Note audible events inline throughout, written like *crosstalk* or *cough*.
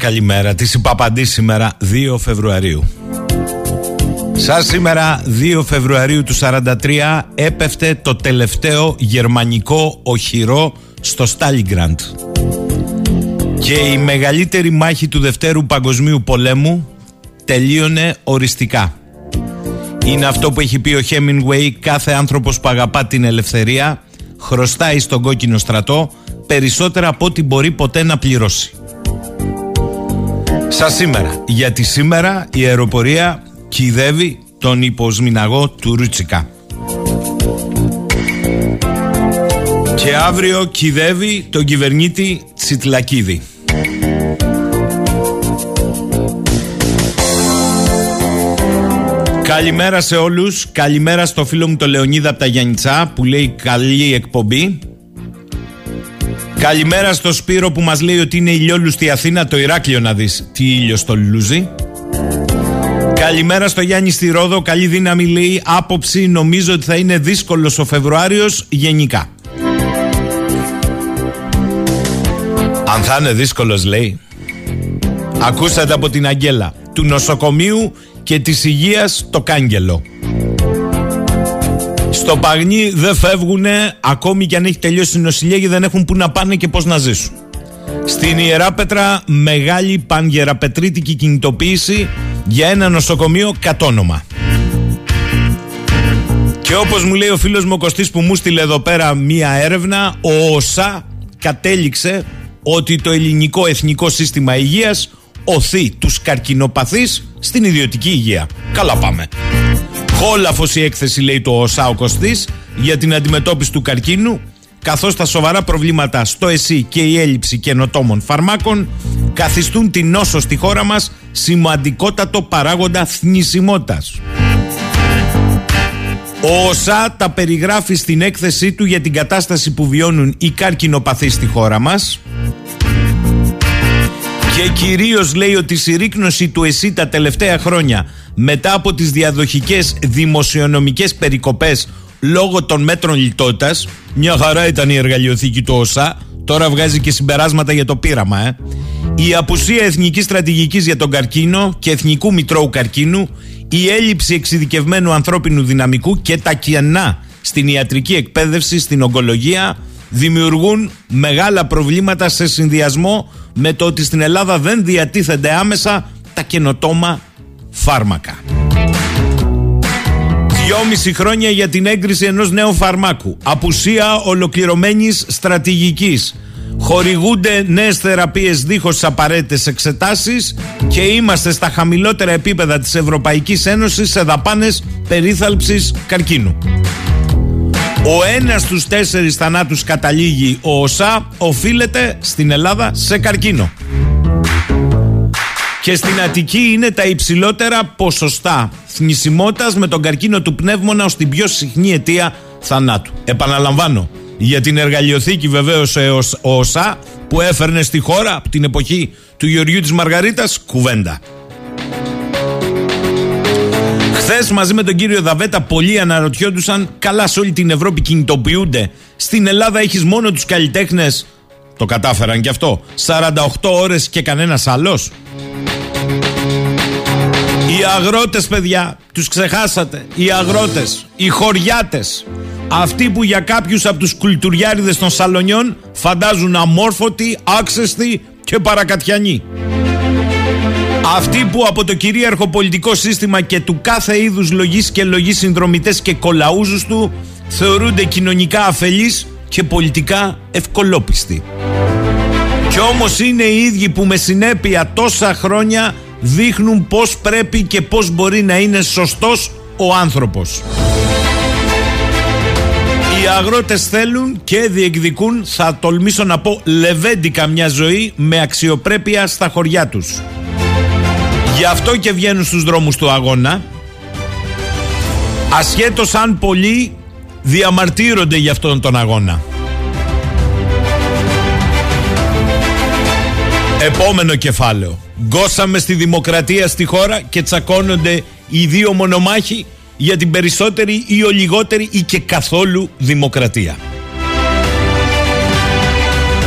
Καλημέρα, καλημέρα. Τι υπαπαντή σήμερα 2 Φεβρουαρίου. Σαν σήμερα 2 Φεβρουαρίου του 43 έπεφτε το τελευταίο γερμανικό οχυρό στο Στάλιγκραντ. Και η μεγαλύτερη μάχη του Δευτέρου Παγκοσμίου Πολέμου τελείωνε οριστικά. Είναι αυτό που έχει πει ο Χέμινγκουέι κάθε άνθρωπος που αγαπά την ελευθερία χρωστάει στον κόκκινο στρατό περισσότερα από ό,τι μπορεί ποτέ να πληρώσει. Σα σήμερα, γιατί σήμερα η αεροπορία κυδεύει τον υποσμηναγό του Ρουτσικά. Και αύριο κυδεύει τον κυβερνήτη Τσιτλακίδη. Καλημέρα σε όλους, καλημέρα στο φίλο μου το Λεωνίδα από τα Γιάννητσά που λέει καλή εκπομπή. Καλημέρα στο Σπύρο που μας λέει ότι είναι ηλιόλουστη Αθήνα το Ηράκλειο να δεις τι ήλιο στο λουλούζι. Καλημέρα στο Γιάννη στη Ρόδο, καλή δύναμη λέει άποψη νομίζω ότι θα είναι δύσκολος ο Φεβρουάριος γενικά. Αν θα είναι δύσκολος λέει Ακούσατε από την Αγγέλα Του νοσοκομείου και της υγείας το κάγκελο Στο Παγνί δεν φεύγουν ακόμη και αν έχει τελειώσει η νοσηλεία γιατί δεν έχουν που να πάνε και πώς να ζήσουν. Στην Ιεράπετρα μεγάλη πανγεραπετρίτικη κινητοποίηση για ένα νοσοκομείο κατόνομα. Και όπως μου λέει ο φίλος μου ο Κωστής που μου στείλε εδώ πέρα μία έρευνα, ο ΟΣΑ κατέληξε ότι το ελληνικό εθνικό σύστημα υγείας οθεί τους καρκινοπαθείς στην ιδιωτική υγεία. Καλά πάμε. Κόλαφος η έκθεση λέει το ΟΣΑ ο Κωστής για την αντιμετώπιση του καρκίνου καθώς τα σοβαρά προβλήματα στο ΕΣΥ και η έλλειψη καινοτόμων φαρμάκων καθιστούν την νόσο στη χώρα μας σημαντικότατο παράγοντα θνησιμότητας. Ο ΟΣΑ τα περιγράφει στην έκθεσή του για την κατάσταση που βιώνουν οι καρκινοπαθείς στη χώρα μας και κυρίως λέει ότι η συρρήκνωση του ΕΣΥ τα τελευταία χρόνια μετά από τις διαδοχικές δημοσιονομικές περικοπές λόγω των μέτρων λιτότητας μια χαρά ήταν η εργαλειοθήκη του ΟΣΑ τώρα βγάζει και συμπεράσματα για το πείραμα ε. η απουσία εθνικής στρατηγικής για τον καρκίνο και εθνικού μητρώου καρκίνου η έλλειψη εξειδικευμένου ανθρώπινου δυναμικού και τα κενά στην ιατρική εκπαίδευση, στην ογκολογία δημιουργούν μεγάλα προβλήματα σε συνδυασμό με το ότι στην Ελλάδα δεν διατίθενται άμεσα τα καινοτόμα φάρμακα. Δυόμιση χρόνια για την έγκριση ενός νέου φαρμάκου. Απουσία ολοκληρωμένης στρατηγικής. Χορηγούνται νέες θεραπείες δίχως τις απαραίτητες εξετάσεις και είμαστε στα χαμηλότερα επίπεδα της Ευρωπαϊκής Ένωσης σε δαπάνες περίθαλψης καρκίνου. Ο ένας στους τέσσερις θανάτους καταλήγει ο ΟΣΑ οφείλεται στην Ελλάδα σε καρκίνο. Και στην Αττική είναι τα υψηλότερα ποσοστά θνησιμότητας με τον καρκίνο του πνεύμονα ως την πιο συχνή αιτία θανάτου. Επαναλαμβάνω, για την εργαλειοθήκη βεβαίως ο ΟΣΑ που έφερνε στη χώρα από την εποχή του Γεωργιού της Μαργαρίτας κουβέντα. Μαζί με τον κύριο Δαβέτα, πολλοί αναρωτιόντουσαν καλά σε όλη την Ευρώπη κινητοποιούνται. Στην Ελλάδα έχεις μόνο τους καλλιτέχνες. Το κατάφεραν κι αυτό. 48 ώρες και κανένας άλλος. Οι αγρότες παιδιά, τους ξεχάσατε. Οι αγρότες, οι χωριάτες. Αυτοί που για κάποιους από τους κουλτουριάριδες των σαλονιών φαντάζουν αμόρφωτοι, άξεστοι και παρακατιανοί. Αυτοί που από το κυρίαρχο πολιτικό σύστημα και του κάθε είδους λογής και λογής συνδρομητές και κολαούζους του θεωρούνται κοινωνικά αφελείς και πολιτικά ευκολόπιστοι. Κι όμως είναι οι ίδιοι που με συνέπεια τόσα χρόνια δείχνουν πώς πρέπει και πώς μπορεί να είναι σωστός ο άνθρωπος. Οι αγρότες θέλουν και διεκδικούν, θα τολμήσω να πω, λεβέντικα μια ζωή με αξιοπρέπεια στα χωριά τους. Γι' αυτό και βγαίνουν στους δρόμους του αγώνα. Ασχέτως αν πολλοί διαμαρτύρονται για αυτόν τον αγώνα. Επόμενο κεφάλαιο. Γκώσαμε στη δημοκρατία στη χώρα και τσακώνονται οι δύο μονομάχοι για την περισσότερη ή ο λιγότερη ή και καθόλου δημοκρατία.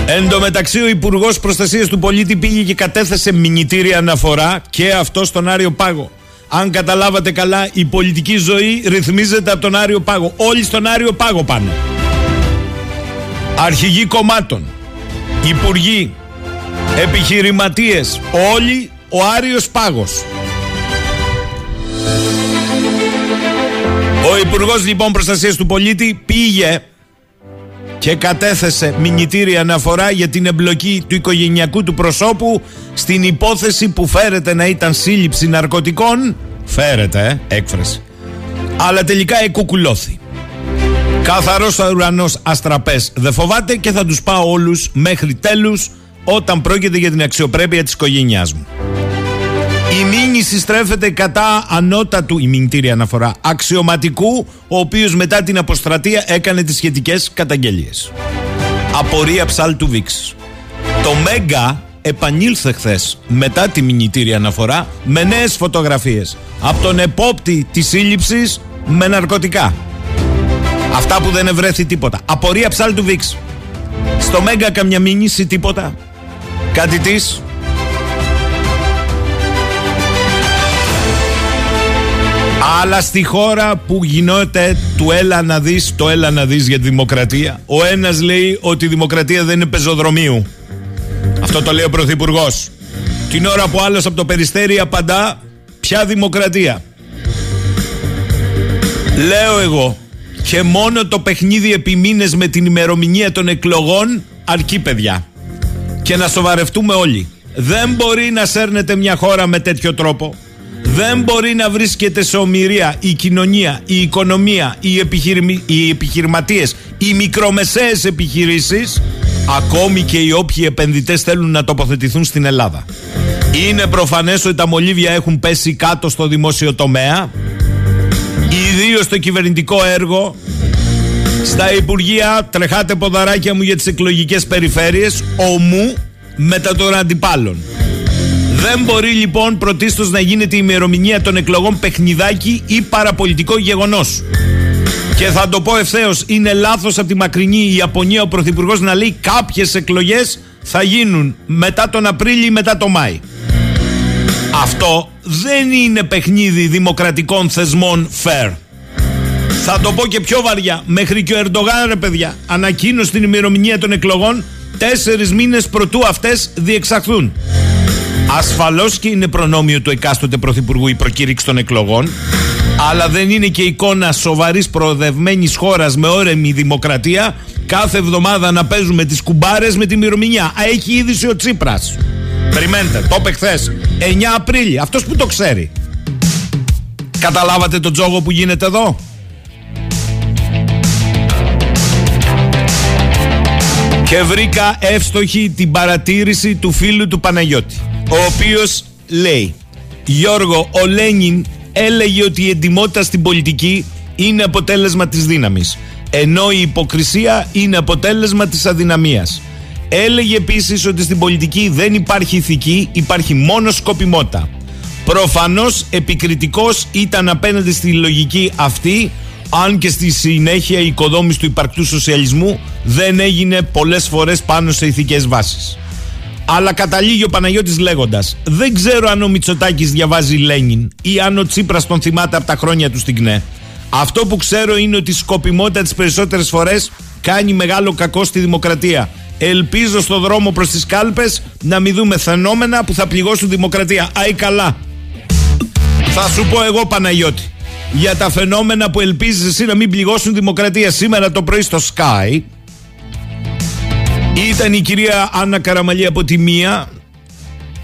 Εν τω μεταξύ, ο Υπουργός Προστασίας του Πολίτη πήγε και κατέθεσε μηνυτήρια αναφορά και αυτό στον Άριο Πάγο. Αν καταλάβατε καλά, η πολιτική ζωή ρυθμίζεται από τον Άριο Πάγο. Όλοι στον Άριο Πάγο πάνε. Αρχηγοί κομμάτων, υπουργοί, επιχειρηματίες, όλοι ο Άριος Πάγος. Ο Υπουργός λοιπόν Προστασίας του Πολίτη πήγε και κατέθεσε μηνυτήρια αναφορά για την εμπλοκή του οικογενειακού του προσώπου στην υπόθεση που φέρεται να ήταν σύλληψη ναρκωτικών. Φέρεται, ε, έκφραση. Αλλά τελικά εκουκουλώθη. Καθαρός ουρανός αστραπές δεν φοβάται και θα τους πάω όλους μέχρι τέλους όταν πρόκειται για την αξιοπρέπεια της οικογένειάς μου. Η μήνυση στρέφεται κατά ανώτατου, η μηνυτήρια αναφορά, αξιωματικού, ο οποίος μετά την αποστρατεία έκανε τις σχετικές καταγγελίες. Απορία ψάλτου Βίξ. Το Μέγκα επανήλθε χθες μετά τη μηνυτήρια αναφορά με νέες φωτογραφίες από τον επόπτη της σύλληψης με ναρκωτικά. Αυτά που δεν ευρέθη τίποτα. Απορία ψάλτου Βίξ. Στο Μέγκα καμιά μήνυση τίποτα. Κάτι της Αλλά στη χώρα που γινόταν του έλα να δεις, το έλα να δεις για τη δημοκρατία. Ο ένας λέει ότι η δημοκρατία δεν είναι πεζοδρομίου. Αυτό το λέει ο Πρωθυπουργός. Την ώρα που άλλος από το Περιστέρι απαντά, ποια δημοκρατία; Λέω εγώ, και μόνο το παιχνίδι επί με την ημερομηνία των εκλογών αρκεί παιδιά. Και να σοβαρευτούμε όλοι. Δεν μπορεί να σέρνετε μια χώρα με τέτοιο τρόπο. Δεν μπορεί να βρίσκεται σε ομοιρία η κοινωνία, η οικονομία, οι, επιχειρημι... οι επιχειρηματίες, οι μικρομεσαίες επιχειρήσεις, ακόμη και οι όποιοι επενδυτές θέλουν να τοποθετηθούν στην Ελλάδα. Είναι προφανές ότι τα μολύβια έχουν πέσει κάτω στο δημόσιο τομέα, ιδίως στο κυβερνητικό έργο, στα Υπουργεία τρεχάτε ποδαράκια μου για τις εκλογικές περιφέρειες, ομού μετά των αντιπάλων. Δεν μπορεί λοιπόν πρωτίστως να γίνεται η ημερομηνία των εκλογών παιχνιδάκι ή παραπολιτικό γεγονός. Και θα το πω ευθέως, είναι λάθος από τη μακρινή Ιαπωνία ο Πρωθυπουργός να λέει κάποιες εκλογές θα γίνουν μετά τον Απρίλιο ή μετά τον Μάη. Αυτό δεν είναι παιχνίδι δημοκρατικών θεσμών fair. Θα το πω και πιο βαριά. Μέχρι και ο Ερντογάν, ρε παιδιά, ανακοίνωσε την ημερομηνία των εκλογών τέσσερις μήνες προτού αυτές διεξαχθούν. Ασφαλώς και είναι προνόμιο του εκάστοτε πρωθυπουργού η προκήρυξη των εκλογών, αλλά δεν είναι και εικόνα σοβαρής προοδευμένης χώρας με όρεμη δημοκρατία κάθε εβδομάδα να παίζουμε τις κουμπάρες με τη μυρομηνιά. Α, έχει είδηση ο Τσίπρας. Περιμένετε, το είπε χθες. 9 Απρίλη. Αυτός που το ξέρει. Καταλάβατε τον τζόγο που γίνεται εδώ; Και βρήκα εύστοχη την παρατήρηση του φίλου του Παναγιώτη ο οποίος λέει Γιώργο, ο Λένιν έλεγε ότι η εντιμότητα στην πολιτική είναι αποτέλεσμα της δύναμης ενώ η υποκρισία είναι αποτέλεσμα της αδυναμίας. Έλεγε επίσης ότι στην πολιτική δεν υπάρχει ηθική, υπάρχει μόνο σκοπιμότητα. Προφανώς επικριτικός ήταν απέναντι στη λογική αυτή αν και στη συνέχεια η οικοδόμηση του υπαρκτού σοσιαλισμού δεν έγινε πολλές φορές πάνω σε ηθικές βάσεις. Αλλά καταλήγει ο Παναγιώτης λέγοντας Δεν ξέρω αν ο Μητσοτάκης διαβάζει Λένιν ή αν ο Τσίπρας τον θυμάται από τα χρόνια του στην ΚΝΕ. Αυτό που ξέρω είναι ότι η σκοπιμότητα τις περισσότερες φορές κάνει μεγάλο κακό στη δημοκρατία. Ελπίζω στο δρόμο προς τις κάλπες να μην δούμε φαινόμενα που θα πληγώσουν δημοκρατία. Άι καλά. Θα σου πω εγώ Παναγιώτη για τα φαινόμενα που ελπίζεις εσύ να μην πληγώσουν δημοκρατία σήμερα το πρωί στο Sky ήταν η κυρία Άννα Καραμαλή από τη μία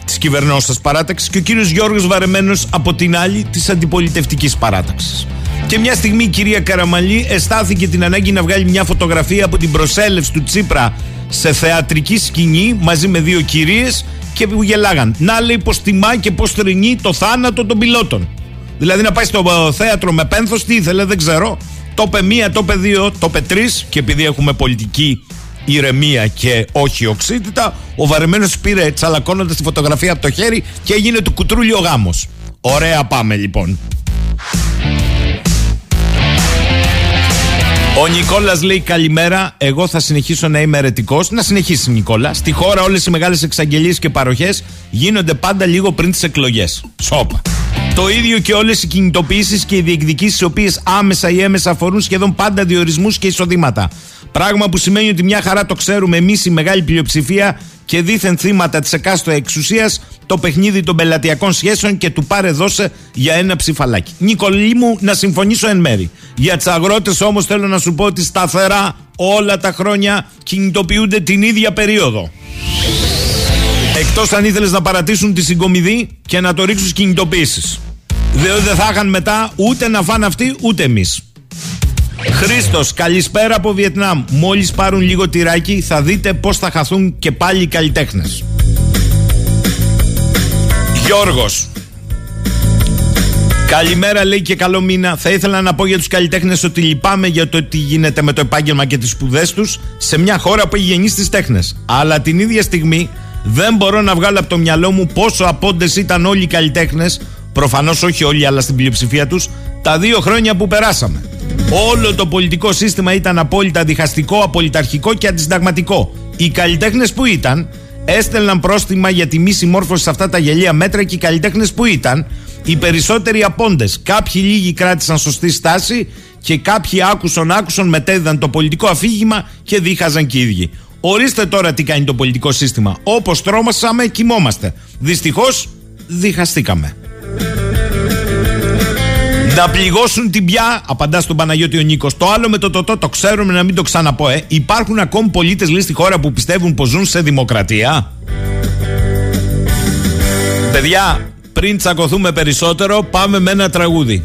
της κυβερνόσα παράταξης και ο κύριος Γιώργος Βαρεμένος από την άλλη της αντιπολιτευτικής παράταξης. Και μια στιγμή η κυρία Καραμαλή αισθάθηκε την ανάγκη να βγάλει μια φωτογραφία από την προσέλευση του Τσίπρα σε θεατρική σκηνή μαζί με δύο κυρίες και που γελάγαν. Να λέει πως τιμά και πώ θρυνεί το θάνατο των πιλότων. Δηλαδή να πάει στο θέατρο με πένθος, τι ήθελε, δεν ξέρω. Το είπε μία, το είπε δύο, το είπε τρεις και επειδή έχουμε πολιτική ηρεμία και όχι οξύτητα, ο βαρεμένος πήρε τσαλακώνοντας τη φωτογραφία από το χέρι και έγινε του κουτρούλι ο γάμος. Ωραία, πάμε λοιπόν. Ο Νικόλας λέει καλημέρα. Εγώ θα συνεχίσω να είμαι αιρετικός. Να συνεχίσει, Νικόλα. Στη χώρα όλες οι μεγάλες εξαγγελίες και παροχές γίνονται πάντα λίγο πριν τις εκλογές. Σόπα. Το ίδιο και όλες οι κινητοποιήσεις και οι διεκδικήσεις, οι οποίες άμεσα ή έμεσα αφορούν σχεδόν πάντα διορισμούς και εισοδήματα. Πράγμα που σημαίνει ότι μια χαρά το ξέρουμε εμείς η μεγάλη πλειοψηφία και δίθεν θύματα της εκάστοτε εξουσίας το παιχνίδι των πελατειακών σχέσεων και του πάρε δώσε για ένα ψηφαλάκι. Νικολή μου, να συμφωνήσω εν μέρη. Για τις αγρότες όμως θέλω να σου πω ότι σταθερά όλα τα χρόνια κινητοποιούνται την ίδια περίοδο. Εκτός αν ήθελες να παρατήσουν τη συγκομιδή και να το ρίξουν στις κινητοποιήσεις. Διότι δεν θα είχαν μετά ούτε να φάνε αυτοί ούτε εμείς. Χρήστος, καλησπέρα από Βιετνάμ. Μόλις πάρουν λίγο τυράκι, θα δείτε πώς θα χαθούν και πάλι οι καλλιτέχνες. Γιώργος. Καλημέρα, λέει και καλό μήνα. Θα ήθελα να πω για τους καλλιτέχνες ότι λυπάμαι για το τι γίνεται με το επάγγελμα και τις σπουδές τους σε μια χώρα που έχει γεννήσει τις τέχνες. Αλλά την ίδια στιγμή δεν μπορώ να βγάλω από το μυαλό μου πόσο απόντες ήταν όλοι οι καλλιτέχνες, προφανώς όχι όλοι, αλλά στην πλειοψηφία τους, τα δύο χρόνια που περάσαμε. Όλο το πολιτικό σύστημα ήταν απόλυτα διχαστικό, απολυταρχικό και αντισυνταγματικό. Οι καλλιτέχνες που ήταν έστελναν πρόστιμα για τη μη συμμόρφωση σε αυτά τα γελία μέτρα και οι καλλιτέχνες που ήταν οι περισσότεροι απόντες. Κάποιοι λίγοι κράτησαν σωστή στάση και κάποιοι άκουσαν άκουσαν μετέδιδαν το πολιτικό αφήγημα και δίχαζαν και οι ίδιοι. Ορίστε τώρα τι κάνει το πολιτικό σύστημα. Όπως τρόμασαμε, κοιμόμαστε. Δυστυχώς, διχαστήκαμε. Να πληγώσουν την πια, απαντά στον Παναγιώτη ο Νίκος. Το άλλο με το τοτό, το, το, ξέρουμε να μην το ξαναπώ, ε. Υπάρχουν ακόμη πολίτες λέει στη χώρα που πιστεύουν πως ζουν σε δημοκρατία. Παιδιά, πριν τσακωθούμε περισσότερο, πάμε με ένα τραγούδι.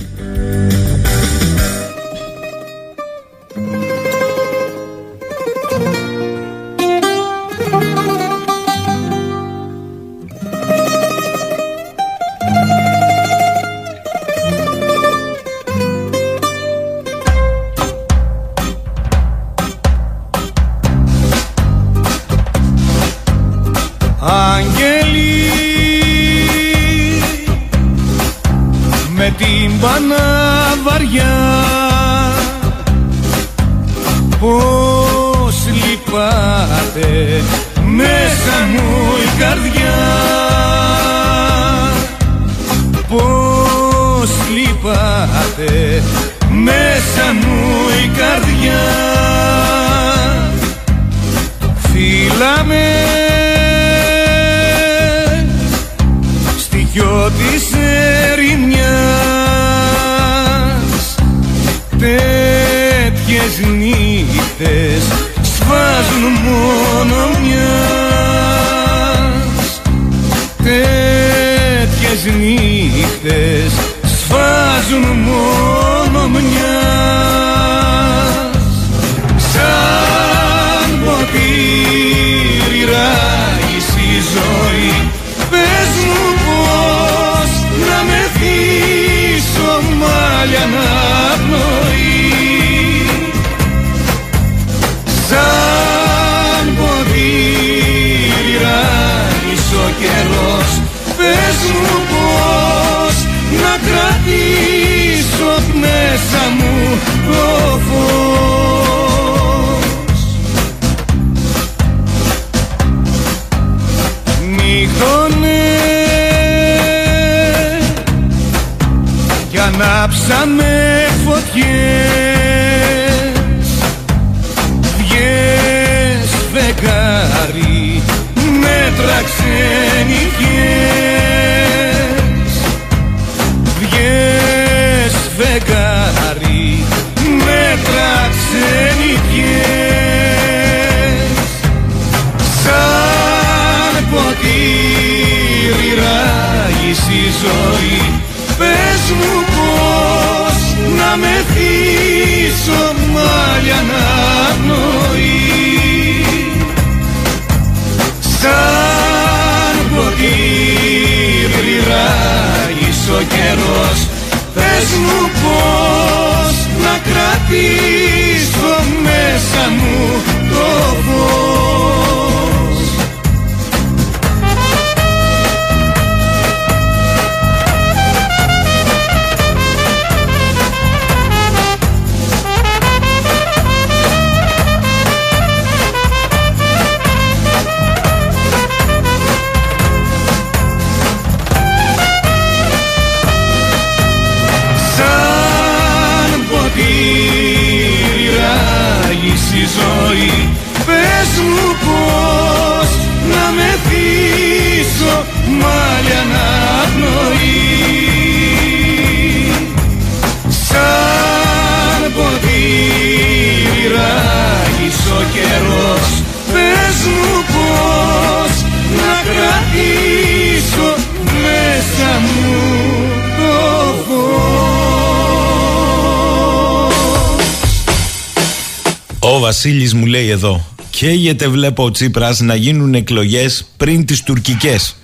Βασίλης μου λέει εδώ Καίγεται βλέπω ο Τσίπρας να γίνουν εκλογές πριν τις τουρκικές.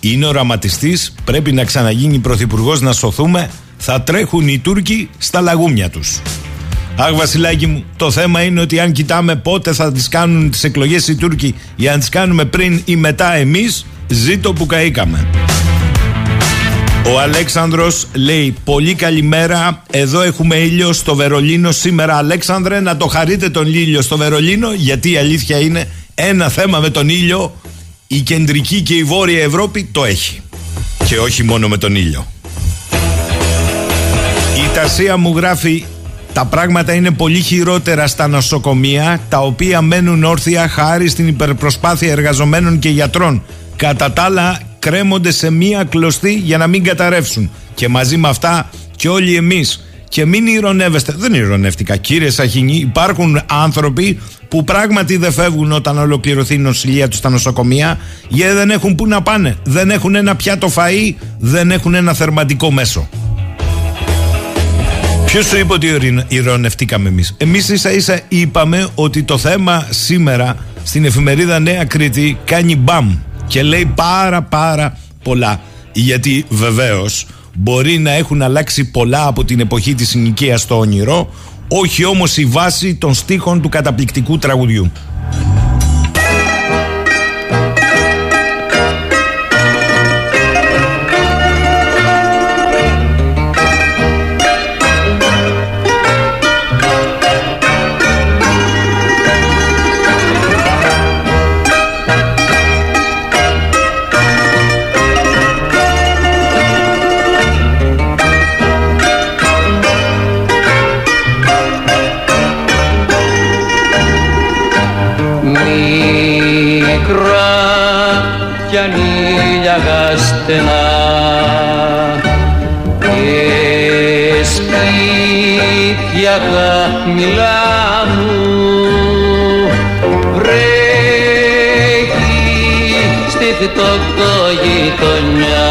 Είναι οραματιστής Πρέπει να ξαναγίνει πρωθυπουργός να σωθούμε Θα τρέχουν οι Τούρκοι στα λαγούμια τους Αχ Βασιλάκη μου Το θέμα είναι ότι αν κοιτάμε πότε θα τις κάνουν τις εκλογές οι Τούρκοι Για να τις κάνουμε πριν ή μετά εμείς Ζήτω που καήκαμε ο Αλέξανδρος λέει πολύ καλημέρα Εδώ έχουμε ήλιο στο Βερολίνο σήμερα Αλέξανδρε να το χαρείτε τον ήλιο στο Βερολίνο Γιατί η αλήθεια είναι ένα θέμα με τον ήλιο Η κεντρική και η βόρεια Ευρώπη το έχει. Και όχι μόνο με τον ήλιο. Η Τασία μου γράφει τα πράγματα είναι πολύ χειρότερα στα νοσοκομεία, τα οποία μένουν όρθια χάρη στην υπερπροσπάθεια εργαζομένων και γιατρών. Κατά τα άλλα, κρέμονται σε μία κλωστή για να μην καταρρεύσουν. Και μαζί με αυτά και όλοι εμείς. Και μην ηρωνεύεστε. Δεν ηρωνεύτηκα. Κύριε Σαχινή, υπάρχουν άνθρωποι που πράγματι δεν φεύγουν όταν ολοκληρωθεί η νοσηλεία τους στα νοσοκομεία γιατί δεν έχουν που να πάνε. Δεν έχουν ένα πιάτο φαΐ, δεν έχουν ένα θερματικό μέσο. Ποιος σου είπε ότι ηρωνευτήκαμε εμείς; Εμείς ίσα ίσα είπαμε ότι το θέμα σήμερα στην εφημερίδα Νέα Κρήτη κάνει μπαμ και λέει πάρα πάρα πολλά. Γιατί βεβαίως μπορεί να έχουν αλλάξει πολλά από την εποχή της συνοικίας στο όνειρο, όχι όμως η βάση των στίχων του καταπληκτικού τραγουδιού. Στενά και σπίτια χαμηλά μου. Βρέχει στη φτωχογειτονιά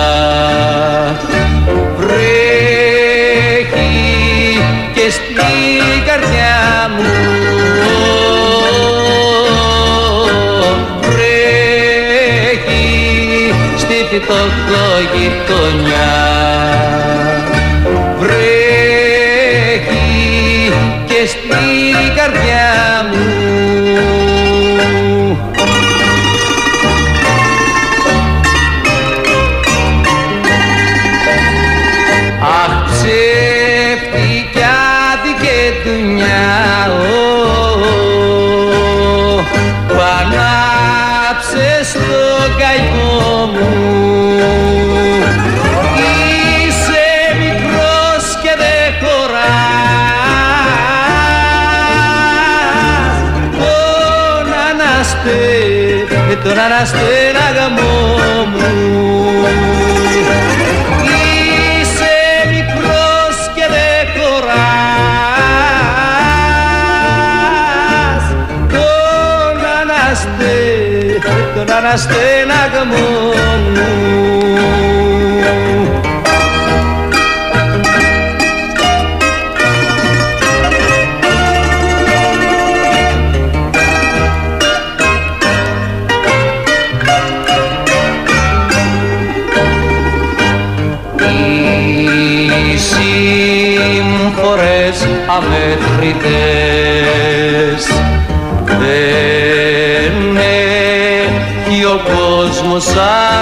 γειτονιά τον αναστέναγαμό μου. Είσαι μικρός και δεν χωράς. Τον, αναστε, τον αναστέναγαμό κόσμος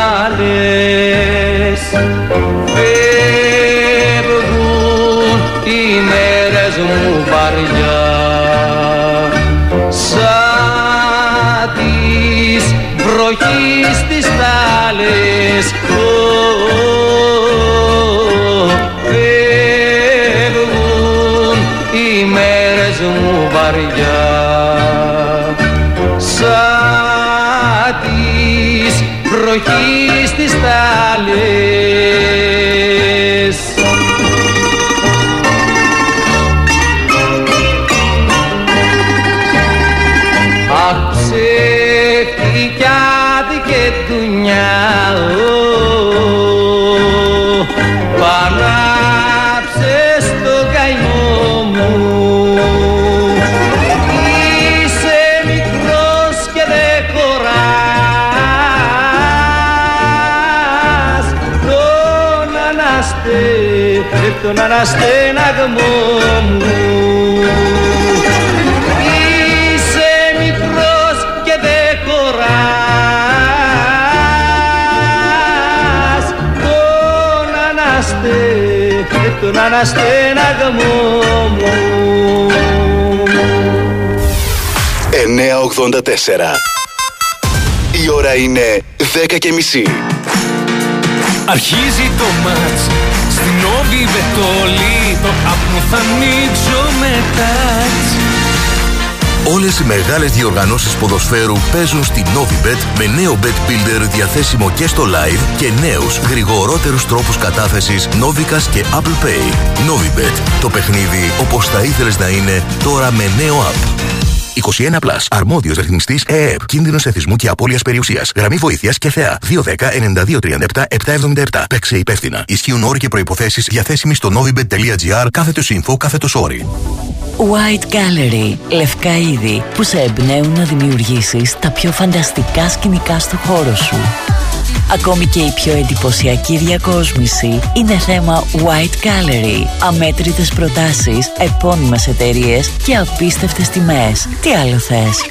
τον αναστέναγμό μου. Είσαι μικρός και δεν χωράς. Τον, αναστε, τον αναστέναγμό μου. 984 Η ώρα είναι 10 και μισή. Αρχίζει το μάτς Στην όβη βετόλη Το άπνο θα ανοίξω με τάτς Όλες οι μεγάλες διοργανώσεις ποδοσφαίρου παίζουν στη Novibet με νέο Bet Builder διαθέσιμο και στο live και νέους γρηγορότερους τρόπους κατάθεσης Novicas και Apple Pay. Novibet. Το παιχνίδι όπως θα ήθελες να είναι τώρα με νέο app. 21 Plus. Αρμόδιος ρυθμιστής ΕΕΠ. Κίνδυνος εθισμού και απώλειας περιουσίας. Γραμμή βοήθειας και θεά. 210-9237-777. Παίξε υπεύθυνα. Ισχύουν όροι και προποθέσει διαθέσιμοι στο novibet.gr κάθετο info κάθετο όρι. White Gallery, λευκά είδη που σε εμπνέουν να δημιουργήσεις τα πιο φανταστικά σκηνικά στο χώρο σου. Ακόμη και η πιο εντυπωσιακή διακόσμηση είναι θέμα White Gallery. Αμέτρητες προτάσεις, επώνυμες εταιρείες και απίστευτες τιμές. Τι άλλο θες;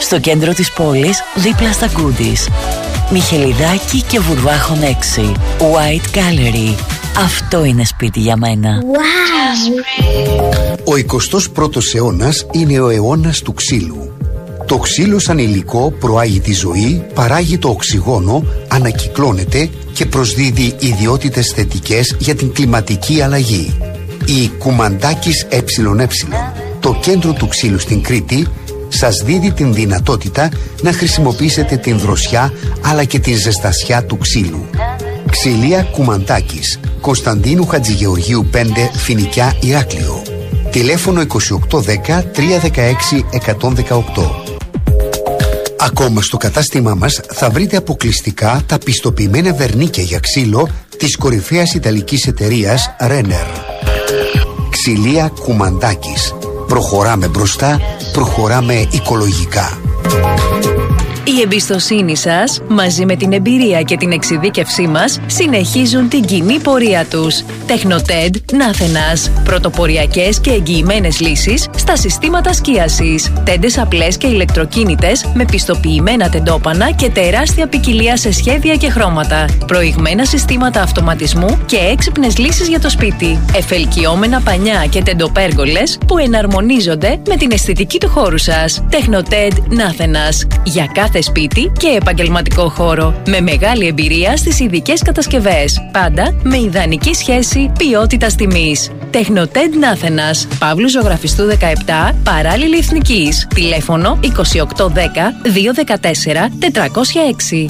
Στο κέντρο της πόλης, δίπλα στα Goodies. Μιχελιδάκη και Βουρβάχων 6. White Gallery. Αυτό είναι σπίτι για μένα. Ο 21ος αιώνας είναι ο αιώνας του ξύλου. Το ξύλο σαν υλικό προάγει τη ζωή, παράγει το οξυγόνο, ανακυκλώνεται και προσδίδει ιδιότητες θετικές για την κλιματική αλλαγή. Η Κουμαντάκης ΕΕ, το κέντρο του ξύλου στην Κρήτη, σας δίδει την δυνατότητα να χρησιμοποιήσετε την δροσιά αλλά και την ζεστασιά του ξύλου. Ξυλία Κουμαντάκης, Κωνσταντίνου Χατζηγεωργίου 5, Φινικιά, Ηράκλειο. Τηλέφωνο 2810 316 118. Ακόμα στο κατάστημά μας θα βρείτε αποκλειστικά τα πιστοποιημένα βερνίκια για ξύλο της κορυφαίας Ιταλικής εταιρείας Renner. Ξυλία Κουμαντάκης. Προχωράμε μπροστά, προχωράμε οικολογικά. Η εμπιστοσύνη σας, μαζί με την εμπειρία και την εξειδίκευσή μας, συνεχίζουν την κοινή πορεία τους. Τεχνοτέντ Νάθενας. Πρωτοποριακές και εγγυημένες λύσεις στα συστήματα σκίασης. Τέντες απλές και ηλεκτροκίνητες με πιστοποιημένα τεντόπανα και τεράστια ποικιλία σε σχέδια και χρώματα. Προηγμένα συστήματα αυτοματισμού και έξυπνες λύσεις για το σπίτι. Εφελκυόμενα πανιά και τεντοπέργολες που εναρμονίζονται με την αισθητική του χώρου σας. Τεχνοτέντ Νάθενας. Για κάθε σπίτι και επαγγελματικό χώρο. Με μεγάλη εμπειρία στις ειδικές κατασκευές. Πάντα με ιδανική σχέση ποιότητα-τιμή. Τεχνοτέντ Νάθενας. Παύλου Ζωγραφιστού 17, παράλληλη εθνικής. Τηλέφωνο 2810 214 406.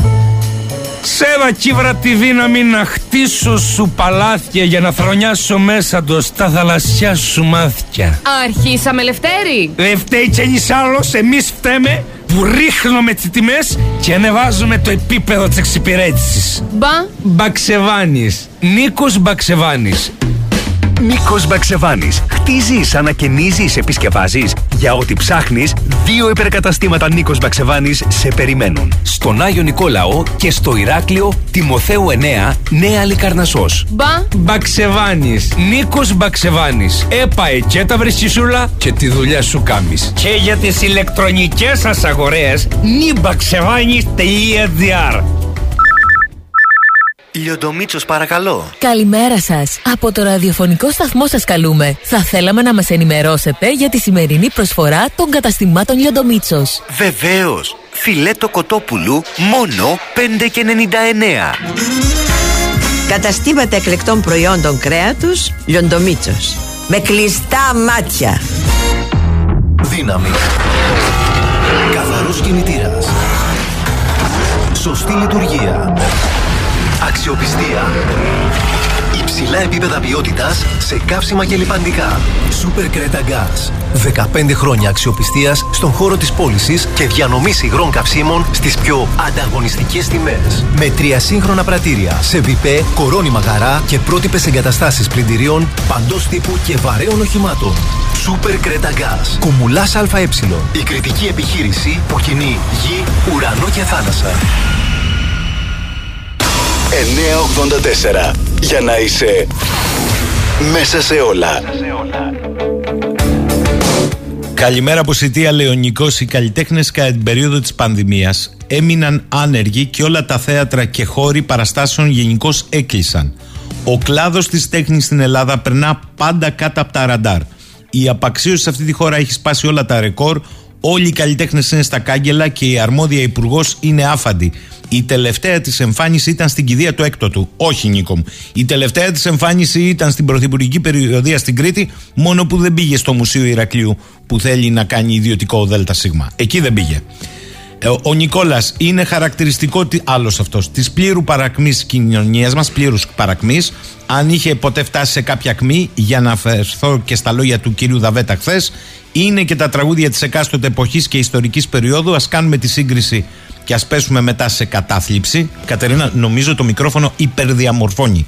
Σέβα κύβρα τη δύναμη να χτίσω σου παλάθια για να θρονιάσω μέσα το στα θαλασσιά σου μάθια. Αρχίσαμε Λευτέρη. Δεν φταίει κι ένας άλλος, εμείς φταίμε που ρίχνουμε τις τιμές και ανεβάζουμε το επίπεδο της εξυπηρέτησης. Μπα. Μπαξεβάνης. Νίκος Μπαξεβάνης. Νίκο Μπαξεβάνης. Χτίζεις, ανακαινίζεις, επισκευάζεις. Για ό,τι ψάχνεις, δύο υπερκαταστήματα Νίκο Μπαξεβάνης σε περιμένουν. Στον Άγιο Νικόλαο και στο Ηράκλειο Τιμοθέου 9, Νέα Λικαρνασό. Μπα. Μπαξεβάνης. Νίκο Μπαξεβάνης. Έπαε και τα βρεσισούλα και τη δουλειά σου κάμεις. Και για τις ηλεκτρονικές σας αγορές, νιμπαξεβάνη.gr Λιοντομίτσος παρακαλώ. Καλημέρα σας. Από το ραδιοφωνικό σταθμό σας καλούμε. Θα θέλαμε να μας ενημερώσετε για τη σημερινή προσφορά των καταστημάτων Λιοντομίτσος. Βεβαίως. Φιλέτο κοτόπουλου μόνο 5,99. Καταστήματα εκλεκτών προϊόντων κρέατος Λιοντομίτσος. Με κλειστά μάτια. Δύναμη. Καθαρός κινητήρας. Σωστή λειτουργία. Αξιοπιστία. Υψηλά επίπεδα ποιότητας σε καύσιμα και λιπαντικά. Super Creta Gas. 15 χρόνια αξιοπιστίας στον χώρο της πώλησης και διανομή υγρών καυσίμων στις πιο ανταγωνιστικές τιμές. Με τρία σύγχρονα πρατήρια σε βιπέ, κορώνη μαγαρά και πρότυπες εγκαταστάσεις πλυντηρίων παντός τύπου και βαρέων οχημάτων. Super Creta Gas. Κουμουλάς ΑΕ. Η κριτική επιχείρηση που κινεί γη, ουρανό και θάλασσα. 984 για να είσαι μέσα σε όλα. Καλημέρα από Σιτία Λεωνικό. Οι καλλιτέχνες κατά την περίοδο της πανδημίας έμειναν άνεργοι και όλα τα θέατρα και χώροι παραστάσεων γενικώς έκλεισαν. Ο κλάδος της τέχνης στην Ελλάδα περνά πάντα κάτω από τα ραντάρ. Η απαξίωση σε αυτή τη χώρα έχει σπάσει όλα τα ρεκόρ. Όλοι οι καλλιτέχνες είναι στα κάγκελα και η αρμόδια υπουργός είναι άφαντη. Η τελευταία της εμφάνιση ήταν στην κηδεία του έκτοτου. Όχι, Νίκο μου. Η τελευταία της εμφάνιση ήταν στην πρωθυπουργική περιοδία στην Κρήτη, μόνο που δεν πήγε στο Μουσείο Ηρακλείου που θέλει να κάνει ιδιωτικό ΔΣ. Εκεί δεν πήγε. Ε, Ο, ο Νικόλας είναι χαρακτηριστικό άλλος αυτός της πλήρου παρακμής κοινωνίας μας, πλήρους παρακμής. Αν είχε ποτέ φτάσει σε κάποια ακμή, για να αφαιρθώ και στα λόγια του κυρίου Δαβέτα χθες, είναι και τα τραγούδια της εκάστοτε εποχής και ιστορικής περίοδου. Α κάνουμε τη σύγκριση και ας πέσουμε μετά σε κατάθλιψη. Κατερίνα, νομίζω το μικρόφωνο υπερδιαμορφώνει.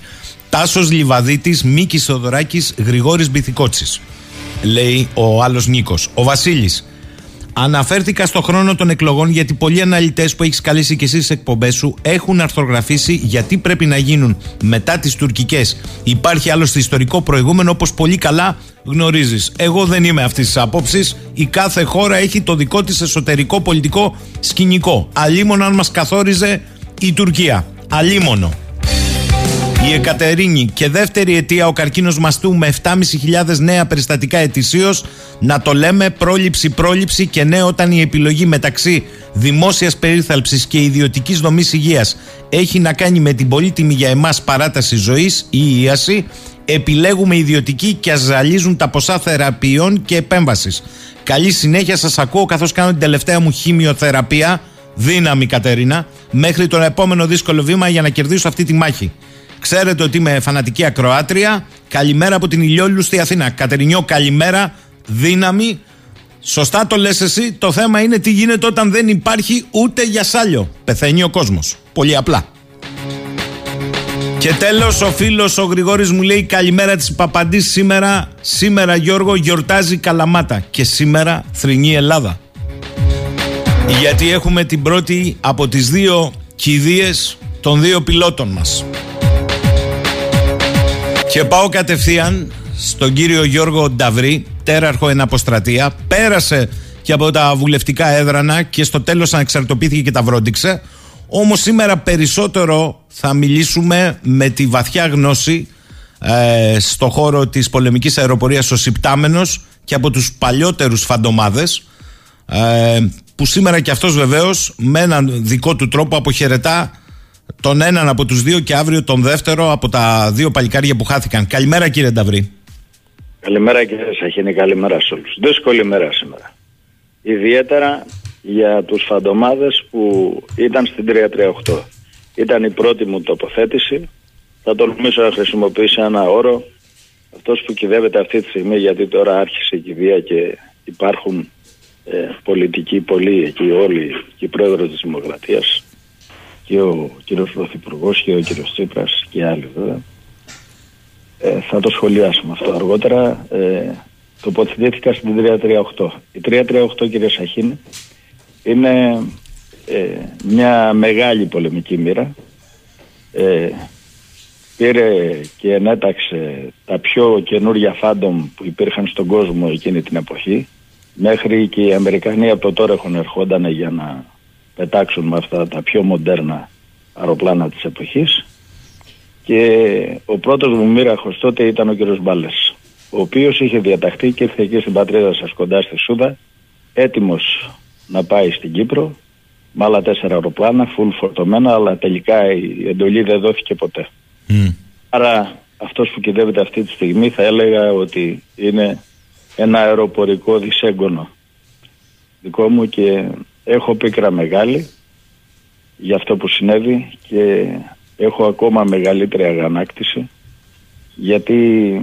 Τάσος Λιβαδίτης, Μίκης Θοδωράκη, Γρηγόρης Μπιθικότσης. Λέει ο άλλος Νίκος. Ο Βασίλης. Αναφέρθηκα στο χρόνο των εκλογών γιατί πολλοί αναλυτές που έχεις καλέσει και εσύ στις εκπομπές σου έχουν αρθρογραφήσει γιατί πρέπει να γίνουν μετά τις τουρκικές. Υπάρχει άλλωστε ιστορικό προηγούμενο όπως πολύ καλά γνωρίζεις. Εγώ δεν είμαι αυτής της άποψης. Η κάθε χώρα έχει το δικό της εσωτερικό πολιτικό σκηνικό. Αλίμονο αν μας καθόριζε η Τουρκία. Αλίμονο. Η Εκατερίνη και δεύτερη αιτία ο καρκίνος μαστού με 7.500 νέα περιστατικά ετησίως να το λέμε πρόληψη πρόληψη και ναι όταν η επιλογή μεταξύ δημόσιας περίθαλψης και ιδιωτικής δομής υγείας έχει να κάνει με την πολύτιμη για εμάς παράταση ζωής ή ίαση επιλέγουμε ιδιωτική και αζαλίζουν τα ποσά θεραπείων και επέμβασης. Καλή συνέχεια σας ακούω καθώς κάνω την τελευταία μου χημειοθεραπεία δύναμη Κατερίνα μέχρι το επόμενο δύσκολο βήμα για να κερδίσω αυτή τη μάχη. Ξέρετε ότι είμαι φανατική ακροάτρια. Καλημέρα από την ηλιόλου στη Αθήνα. Κατερινιό, καλημέρα. Δύναμη. Σωστά το λες εσύ. Το θέμα είναι τι γίνεται όταν δεν υπάρχει ούτε για σάλιο. Πεθαίνει ο κόσμος. Πολύ απλά. Και τέλος ο φίλος ο Γρηγόρης μου λέει καλημέρα της Παπαντής σήμερα. Σήμερα Γιώργο γιορτάζει Καλαμάτα και σήμερα θρηνή Ελλάδα. Γιατί έχουμε την πρώτη από τις δύο κηδείες των δύο πιλότων μας. Και πάω κατευθείαν στον κύριο Γιώργο Νταβρή, τέραρχο εν αποστρατεία. Πέρασε και από τα βουλευτικά έδρανα και στο τέλος ανεξαρτητοποιήθηκε και τα βρόντιξε. Όμως σήμερα περισσότερο θα μιλήσουμε με τη βαθιά γνώση ε, στο χώρο της πολεμικής αεροπορίας ο Σιπτάμενος και από τους παλιότερους φαντομάδες ε, που σήμερα και αυτός βεβαίως με έναν δικό του τρόπο αποχαιρετά τον έναν από τους δύο και αύριο τον δεύτερο από τα δύο παλικάρια που χάθηκαν. Καλημέρα κύριε Νταβρή. Καλημέρα κύριε Σαχίνη, καλημέρα σε όλους. Δύσκολη μέρα σήμερα. Ιδιαίτερα για τους φαντομάδες που ήταν στην 338. Ήταν η πρώτη μου τοποθέτηση. Θα τολμήσω να χρησιμοποιήσω ένα όρο. Αυτός που κυδεύεται αυτή τη στιγμή γιατί τώρα άρχισε η κηδεία και υπάρχουν ε, πολιτικοί πολλοί εκεί όλοι και η πρόεδρος της Δημοκρατίας και ο κύριος Πρωθυπουργός και ο κύριος Τσίπρας και άλλοι βέβαια. Ε, θα το σχολιάσουμε αυτό αργότερα. Ε, τοποθετήθηκα στην 338. Η 338 κύριε Σαχίνη είναι ε, μια μεγάλη πολεμική μοίρα. Ε, πήρε και ενέταξε τα πιο καινούργια Φάντομ που υπήρχαν στον κόσμο εκείνη την εποχή μέχρι και οι Αμερικανοί από το Τορεχόν ερχόταν για να πετάξουν με αυτά τα πιο μοντέρνα αεροπλάνα της εποχής. Και ο πρώτος μου μοίραχος τότε ήταν ο κύριος Μπάλες ο οποίος είχε διαταχθεί και ήρθε εκεί στην πατρίδα σας κοντά στη Σούδα έτοιμος να πάει στην Κύπρο με άλλα τέσσερα αεροπλάνα, full φορτωμένα αλλά τελικά η εντολή δεν δόθηκε ποτέ. Άρα αυτός που κυδεύεται αυτή τη στιγμή θα έλεγα ότι είναι ένα αεροπορικό δυσέγγωνο δικό μου και έχω πίκρα μεγάλη για αυτό που συνέβη και έχω ακόμα μεγαλύτερη αγανάκτηση γιατί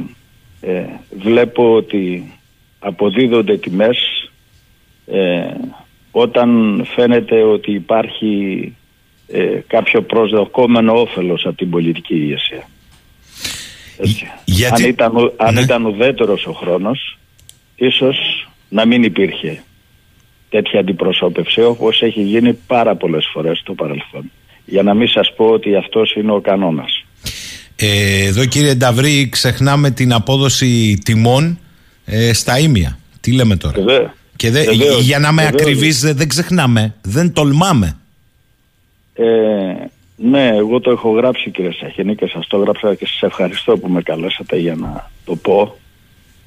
ε, βλέπω ότι αποδίδονται τιμές ε, όταν φαίνεται ότι υπάρχει ε, κάποιο προσδοκόμενο όφελος από την πολιτική ηγεσία. Γιατί... Αν, ήταν, ου- αν Ναι. ήταν ουδέτερος ο χρόνος ίσως να μην υπήρχε τέτοια αντιπροσώπευση όπως έχει γίνει πάρα πολλές φορές στο παρελθόν. Για να μην σας πω ότι αυτός είναι ο κανόνας. Ε, εδώ κύριε Νταβρή ξεχνάμε την απόδοση τιμών ε, στα ίμια. Τι λέμε τώρα; Βεβαίως. Και δε- Βεβαίως. για να είμαι Βεβαίως. ακριβής δεν, δεν ξεχνάμε. Δεν τολμάμε. Ε, ναι, εγώ το έχω γράψει κύριε Σαχίνη και σας το έγραψα και σας ευχαριστώ που με καλέσατε για να το πω.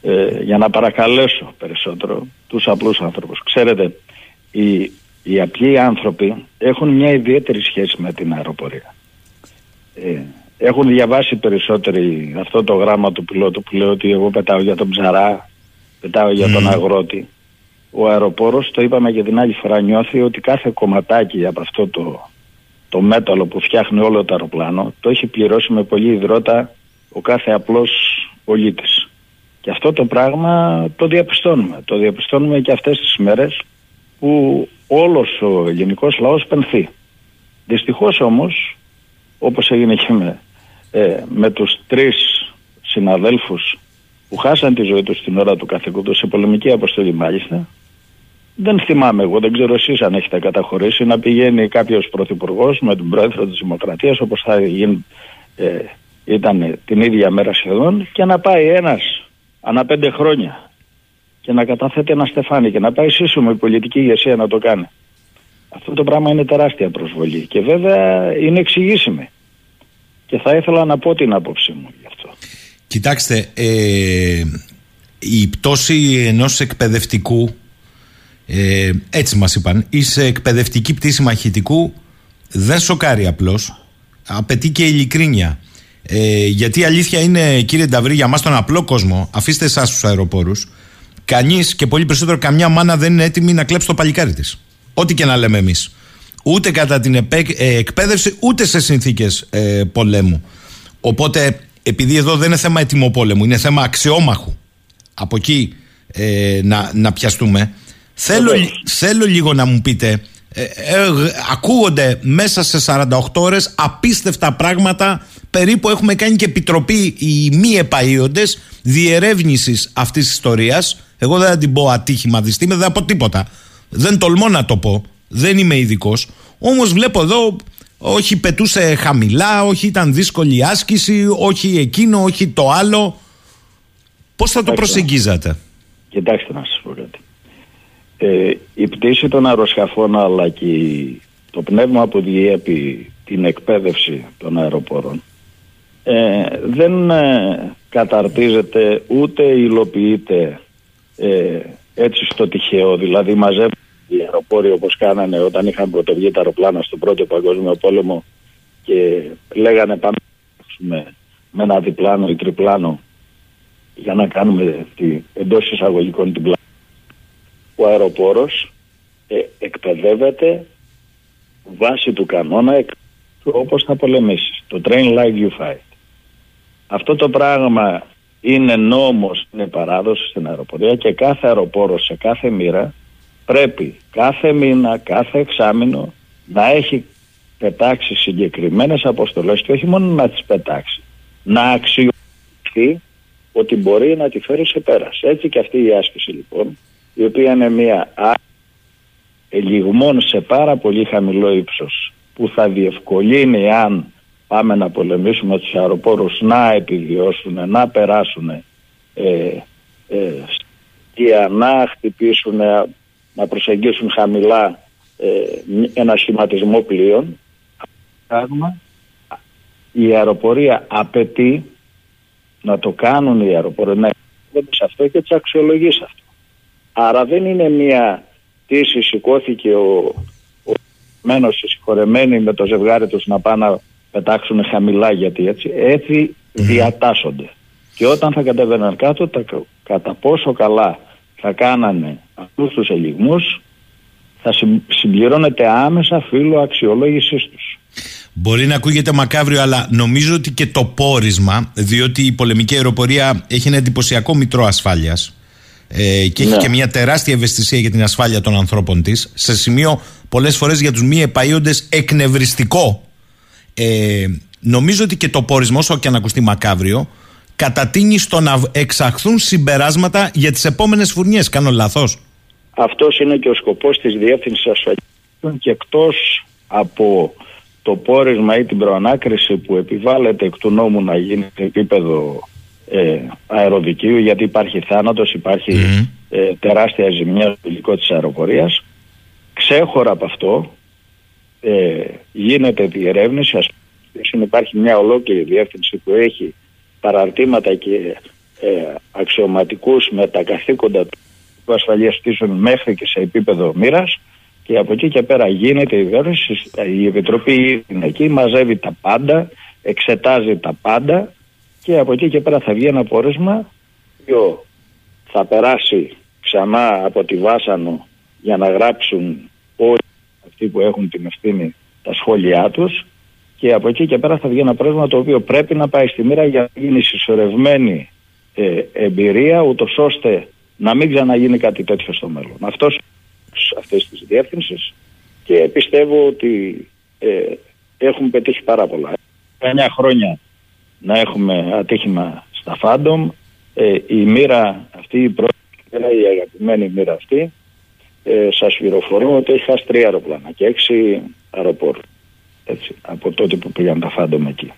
Ε, για να παρακαλέσω περισσότερο τους απλούς άνθρωπους. Ξέρετε, οι, οι απλοί άνθρωποι έχουν μια ιδιαίτερη σχέση με την αεροπορία. Ε, έχουν διαβάσει περισσότεροι αυτό το γράμμα του πιλότου που λέει ότι εγώ πετάω για τον ψαρά, πετάω για τον αγρότη. Ο αεροπόρος, το είπαμε και την άλλη φορά, νιώθει ότι κάθε κομματάκι από αυτό το, το μέταλλο που φτιάχνει όλο το αεροπλάνο το έχει πληρώσει με πολύ υδρότα ο κάθε απλός πολίτης. Και αυτό το πράγμα το διαπιστώνουμε. Το διαπιστώνουμε και αυτές τις μέρες που όλος ο ελληνικός λαός πενθεί. Δυστυχώς όμως, όπως έγινε και με, ε, με τους τρεις συναδέλφους που χάσαν τη ζωή τους στην ώρα του καθηκόντου σε πολεμική αποστολή μάλιστα, δεν θυμάμαι εγώ, δεν ξέρω εσείς αν έχετε καταχωρήσει να πηγαίνει κάποιος πρωθυπουργός με τον πρόεδρο της Δημοκρατίας όπως θα γίνει, ε, ήταν την ίδια μέρα σχεδόν και να πάει ένας ανά πέντε χρόνια και να καταθέτει ένα στεφάνι και να πάει σύσσωμο η πολιτική ηγεσία να το κάνει. Αυτό το πράγμα είναι τεράστια προσβολή και βέβαια είναι εξηγήσιμη. Και θα ήθελα να πω την άποψή μου γι' αυτό. Κοιτάξτε, ε, η πτώση ενός εκπαιδευτικού ε, έτσι μας είπαν είσαι εκπαιδευτική πτήση μαχητικού δεν σοκάρει απλώς απαιτεί και ειλικρίνεια ε, γιατί η αλήθεια είναι, κύριε Νταβρή, για μας τον απλό κόσμο, αφήστε εσάς τους αεροπόρους, κανείς και πολύ περισσότερο καμιά μάνα δεν είναι έτοιμη να κλέψει το παλικάρι της. Ό,τι και να λέμε εμείς. Ούτε κατά την ε, εκπαίδευση, ούτε σε συνθήκες ε, πολέμου. Οπότε, επειδή εδώ δεν είναι θέμα ετοιμοπόλεμου, είναι θέμα αξιόμαχου. Από εκεί ε, να, να πιαστούμε. Θέλω, θέλω λίγο να μου πείτε ε, ε, ακούγονται μέσα σε 48 ώρες απίστευτα πράγματα περίπου έχουμε κάνει και επιτροπή οι μη επαΐοντες διερεύνησης αυτής της ιστορίας. Εγώ δεν θα την πω ατύχημα δυστύμη δεν θα πω τίποτα. Δεν τολμώ να το πω δεν είμαι ειδικός. όμως βλέπω εδώ όχι πετούσε χαμηλά όχι ήταν δύσκολη άσκηση όχι εκείνο όχι το άλλο. Πώς θα το προσεγγίζατε; Κοιτάξτε να σας πω κάτι. Ε, η πτήση των αεροσκαφών αλλά και το πνεύμα που διέπει την εκπαίδευση των αεροπόρων ε, δεν ε, καταρτίζεται ούτε υλοποιείται ε, έτσι στο τυχαίο. Δηλαδή μαζεύουν οι αεροπόροι όπως κάνανε όταν είχαν πρωτοβγεί τα αεροπλάνα στο πρώτο παγκόσμιο πόλεμο και λέγανε πάμε με, με ένα διπλάνο ή τριπλάνο για να κάνουμε τη, εντός εισαγωγικών την πλάνο ο αεροπόρος ε, εκπαιδεύεται βάσει του κανόνα όπως θα πολεμήσεις. Το train like you fight. Αυτό το πράγμα είναι νόμος, είναι παράδοση στην αεροπορία και κάθε αεροπόρος σε κάθε μοίρα πρέπει κάθε μήνα, κάθε εξάμηνο να έχει πετάξει συγκεκριμένες αποστολές και όχι μόνο να τις πετάξει. Να αξιοποιηθεί ότι μπορεί να τη φέρει σε πέρας. Έτσι και αυτή η άσκηση λοιπόν η οποία είναι μια ελιγμών σε πάρα πολύ χαμηλό ύψος που θα διευκολύνει αν πάμε να πολεμήσουμε τους αεροπόρους να επιβιώσουν, να περάσουν ε, ε, να χτυπήσουν, να προσεγγίσουν χαμηλά ε, ένα σχηματισμό πλοίων. Η αεροπορία απαιτεί να το κάνουν οι αεροποροί, να σε αυτό και τις αξιολογείς αυτό. Άρα δεν είναι μια τύση σηκώθηκε ο, ο μένος συγχωρεμένοι με το ζευγάρι τους να πάνε να πετάξουν χαμηλά γιατί έτσι, έτσι διατάσσονται. Και όταν θα κατέβαιναν κάτω, τα, κατά πόσο καλά θα κάνανε αυτούς τους ελιγμούς, θα συμπληρώνεται άμεσα φύλλο αξιολόγησής τους. Μπορεί να ακούγεται μακάβριο, αλλά νομίζω ότι και το πόρισμα, διότι η πολεμική αεροπορία έχει ένα εντυπωσιακό μητρό ασφάλειας ε, και έχει ναι. και μια τεράστια ευαισθησία για την ασφάλεια των ανθρώπων της, σε σημείο πολλές φορές για τους μη επαείοντε εκνευριστικό. Ε, νομίζω ότι και το πόρισμα, όσο και αν ακουστεί μακάβριο, κατατείνει στο να εξαχθούν συμπεράσματα για τις επόμενες φουρνιές. Κάνω λάθος; Αυτός είναι και ο σκοπός της Διεύθυνσης Ασφαλείας και εκτός από το πόρισμα ή την προανάκριση που επιβάλλεται εκ του νόμου να γίνει σε επίπεδο ε, αεροδικίου γιατί υπάρχει θάνατος, ε, τεράστια ζημιά στο υλικό της αεροπορίας. Ξέχωρα από αυτό ε, γίνεται διερεύνηση, ας πούμε υπάρχει μια ολόκληρη διεύθυνση που έχει παραρτήματα και ε, αξιωματικούς με τα καθήκοντα του ασφαλείας στήσουν μέχρι και σε επίπεδο μοίρας και από εκεί και πέρα γίνεται η διόρθωση. Η Επιτροπή είναι εκεί, μαζεύει τα πάντα, εξετάζει τα πάντα και από εκεί και πέρα θα βγει ένα πόρισμα οποίο θα περάσει ξανά από τη Βάσανο για να γράψουν όλοι αυτοί που έχουν την ευθύνη τα σχόλιά τους και από εκεί και πέρα θα βγει ένα πρόγραμμα το οποίο πρέπει να πάει στη μοίρα για να γίνει συσσωρευμένη ε, εμπειρία ούτως ώστε να μην ξαναγίνει κάτι τέτοιο στο μέλλον. Αυτός αυτές τις διεύθυνσεις και πιστεύω ότι ε, έχουμε πετύχει πάρα πολλά. 9 χρόνια να έχουμε ατύχημα στα Φάντομ, ε, η μοίρα αυτή, η πρώτη, η αγαπημένη μοίρα αυτή, ε, σας πληροφορώ ότι έχει χάσει τρία αεροπλάνα και έξι αεροπόρους. Έτσι, από τότε που πήγαν τα Φάντομ εκεί.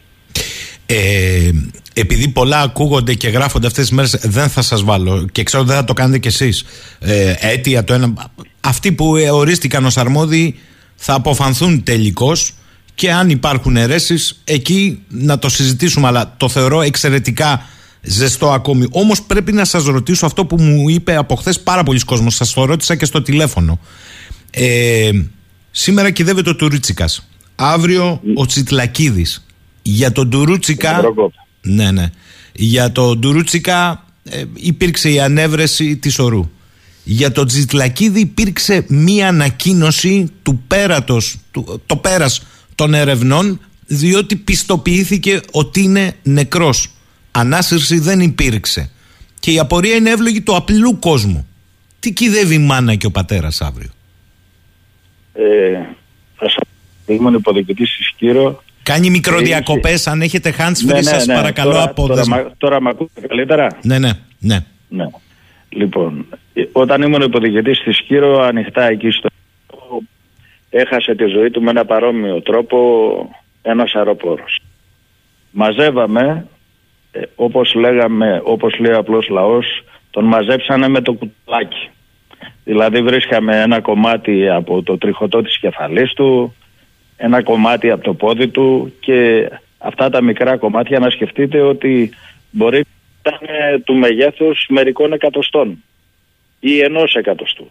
Ε, επειδή πολλά ακούγονται και γράφονται αυτές τις μέρες δεν θα σας βάλω και ξέρω δεν θα το κάνετε κι εσείς ε, αίτια το ένα αυτοί που ορίστηκαν ως αρμόδιοι θα αποφανθούν τελικώς και αν υπάρχουν αιρέσεις εκεί να το συζητήσουμε αλλά το θεωρώ εξαιρετικά ζεστό ακόμη όμως πρέπει να σας ρωτήσω αυτό που μου είπε από χθες πάρα πολλοί κόσμος σας το ρώτησα και στο τηλέφωνο ε, σήμερα κυδεύεται ο Τουρίτσικας αύριο ο Τσιτλακίδης για τον Τουρούτσικα. Ναι, ναι. Για τον Τουρούτσικα ε, υπήρξε η ανέβρεση της ορού. Για τον Τζιτλακίδη υπήρξε μία ανακοίνωση του πέρατος, του, το πέρας των ερευνών διότι πιστοποιήθηκε ότι είναι νεκρός. Ανάσυρση δεν υπήρξε. Και η απορία είναι εύλογη του απλού κόσμου. Τι κυδεύει η μάνα και ο πατέρας αύριο; Ε, θα σας υποδικητής Σκύρο Κάνει μικροδιακοπές. Αν έχετε hands free, ναι, ναι, σας ναι. παρακαλώ τώρα, απόδεσμα. Τώρα, τώρα με ακούτε καλύτερα; Ναι, ναι, ναι. ναι. Λοιπόν, όταν ήμουν υποδηγητή στη Σκύρο, ανοιχτά εκεί στο. Έχασε τη ζωή του με ένα παρόμοιο τρόπο ένας αεροπόρος. Μαζεύαμε, ε, όπως λέγαμε, όπως λέει ο απλός λαός, τον μαζέψανε με το κουτουλάκι. Δηλαδή βρίσκαμε ένα κομμάτι από το τριχωτό της κεφαλής του, ένα κομμάτι από το πόδι του και αυτά τα μικρά κομμάτια να σκεφτείτε ότι μπορεί να ήταν του μεγέθους μερικών εκατοστών ή ενός εκατοστού.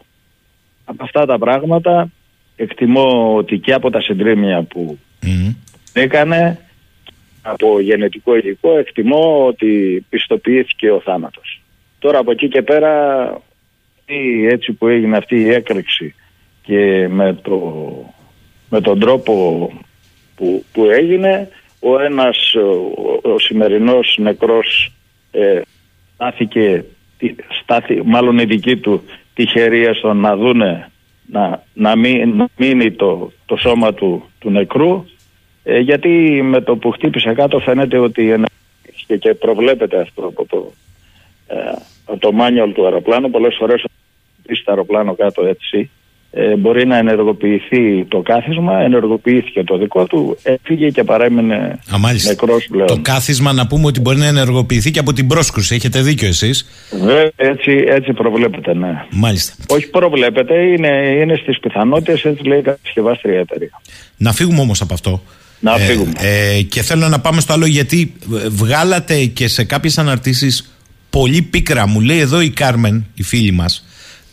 Από αυτά τα πράγματα εκτιμώ ότι και από τα συντρίμια που έκανε από γενετικό υλικό εκτιμώ ότι πιστοποιήθηκε ο θάνατος. Τώρα από εκεί και πέρα έτσι που έγινε αυτή η έκρηξη και με το με τον τρόπο που, που έγινε ο ένας ο, ο σημερινός νεκρός ε, στάθηκε στάθη, μάλλον η δική του τυχερία στο να δούνε να, να, μην, μείνει το, το σώμα του, του νεκρού ε, γιατί με το που χτύπησε κάτω φαίνεται ότι και, και προβλέπεται αυτό από το, ε, το μάνιολ του αεροπλάνου πολλές φορές το αεροπλάνο κάτω έτσι ε, μπορεί να ενεργοποιηθεί το κάθισμα, ενεργοποιήθηκε το δικό του, έφυγε και παρέμεινε νεκρός πλέον. Το κάθισμα να πούμε ότι μπορεί να ενεργοποιηθεί και από την πρόσκρουση, έχετε δίκιο εσείς. έτσι, έτσι προβλέπετε, ναι. Μάλιστα. Όχι προβλέπετε, είναι, είναι στις πιθανότητες, έτσι λέει η κατασκευάστρια εταιρεία. Να φύγουμε όμως από αυτό. Να ε, φύγουμε. Ε, και θέλω να πάμε στο άλλο γιατί βγάλατε και σε κάποιες αναρτήσεις πολύ πίκρα. Μου λέει εδώ η Κάρμεν, η φίλη μας,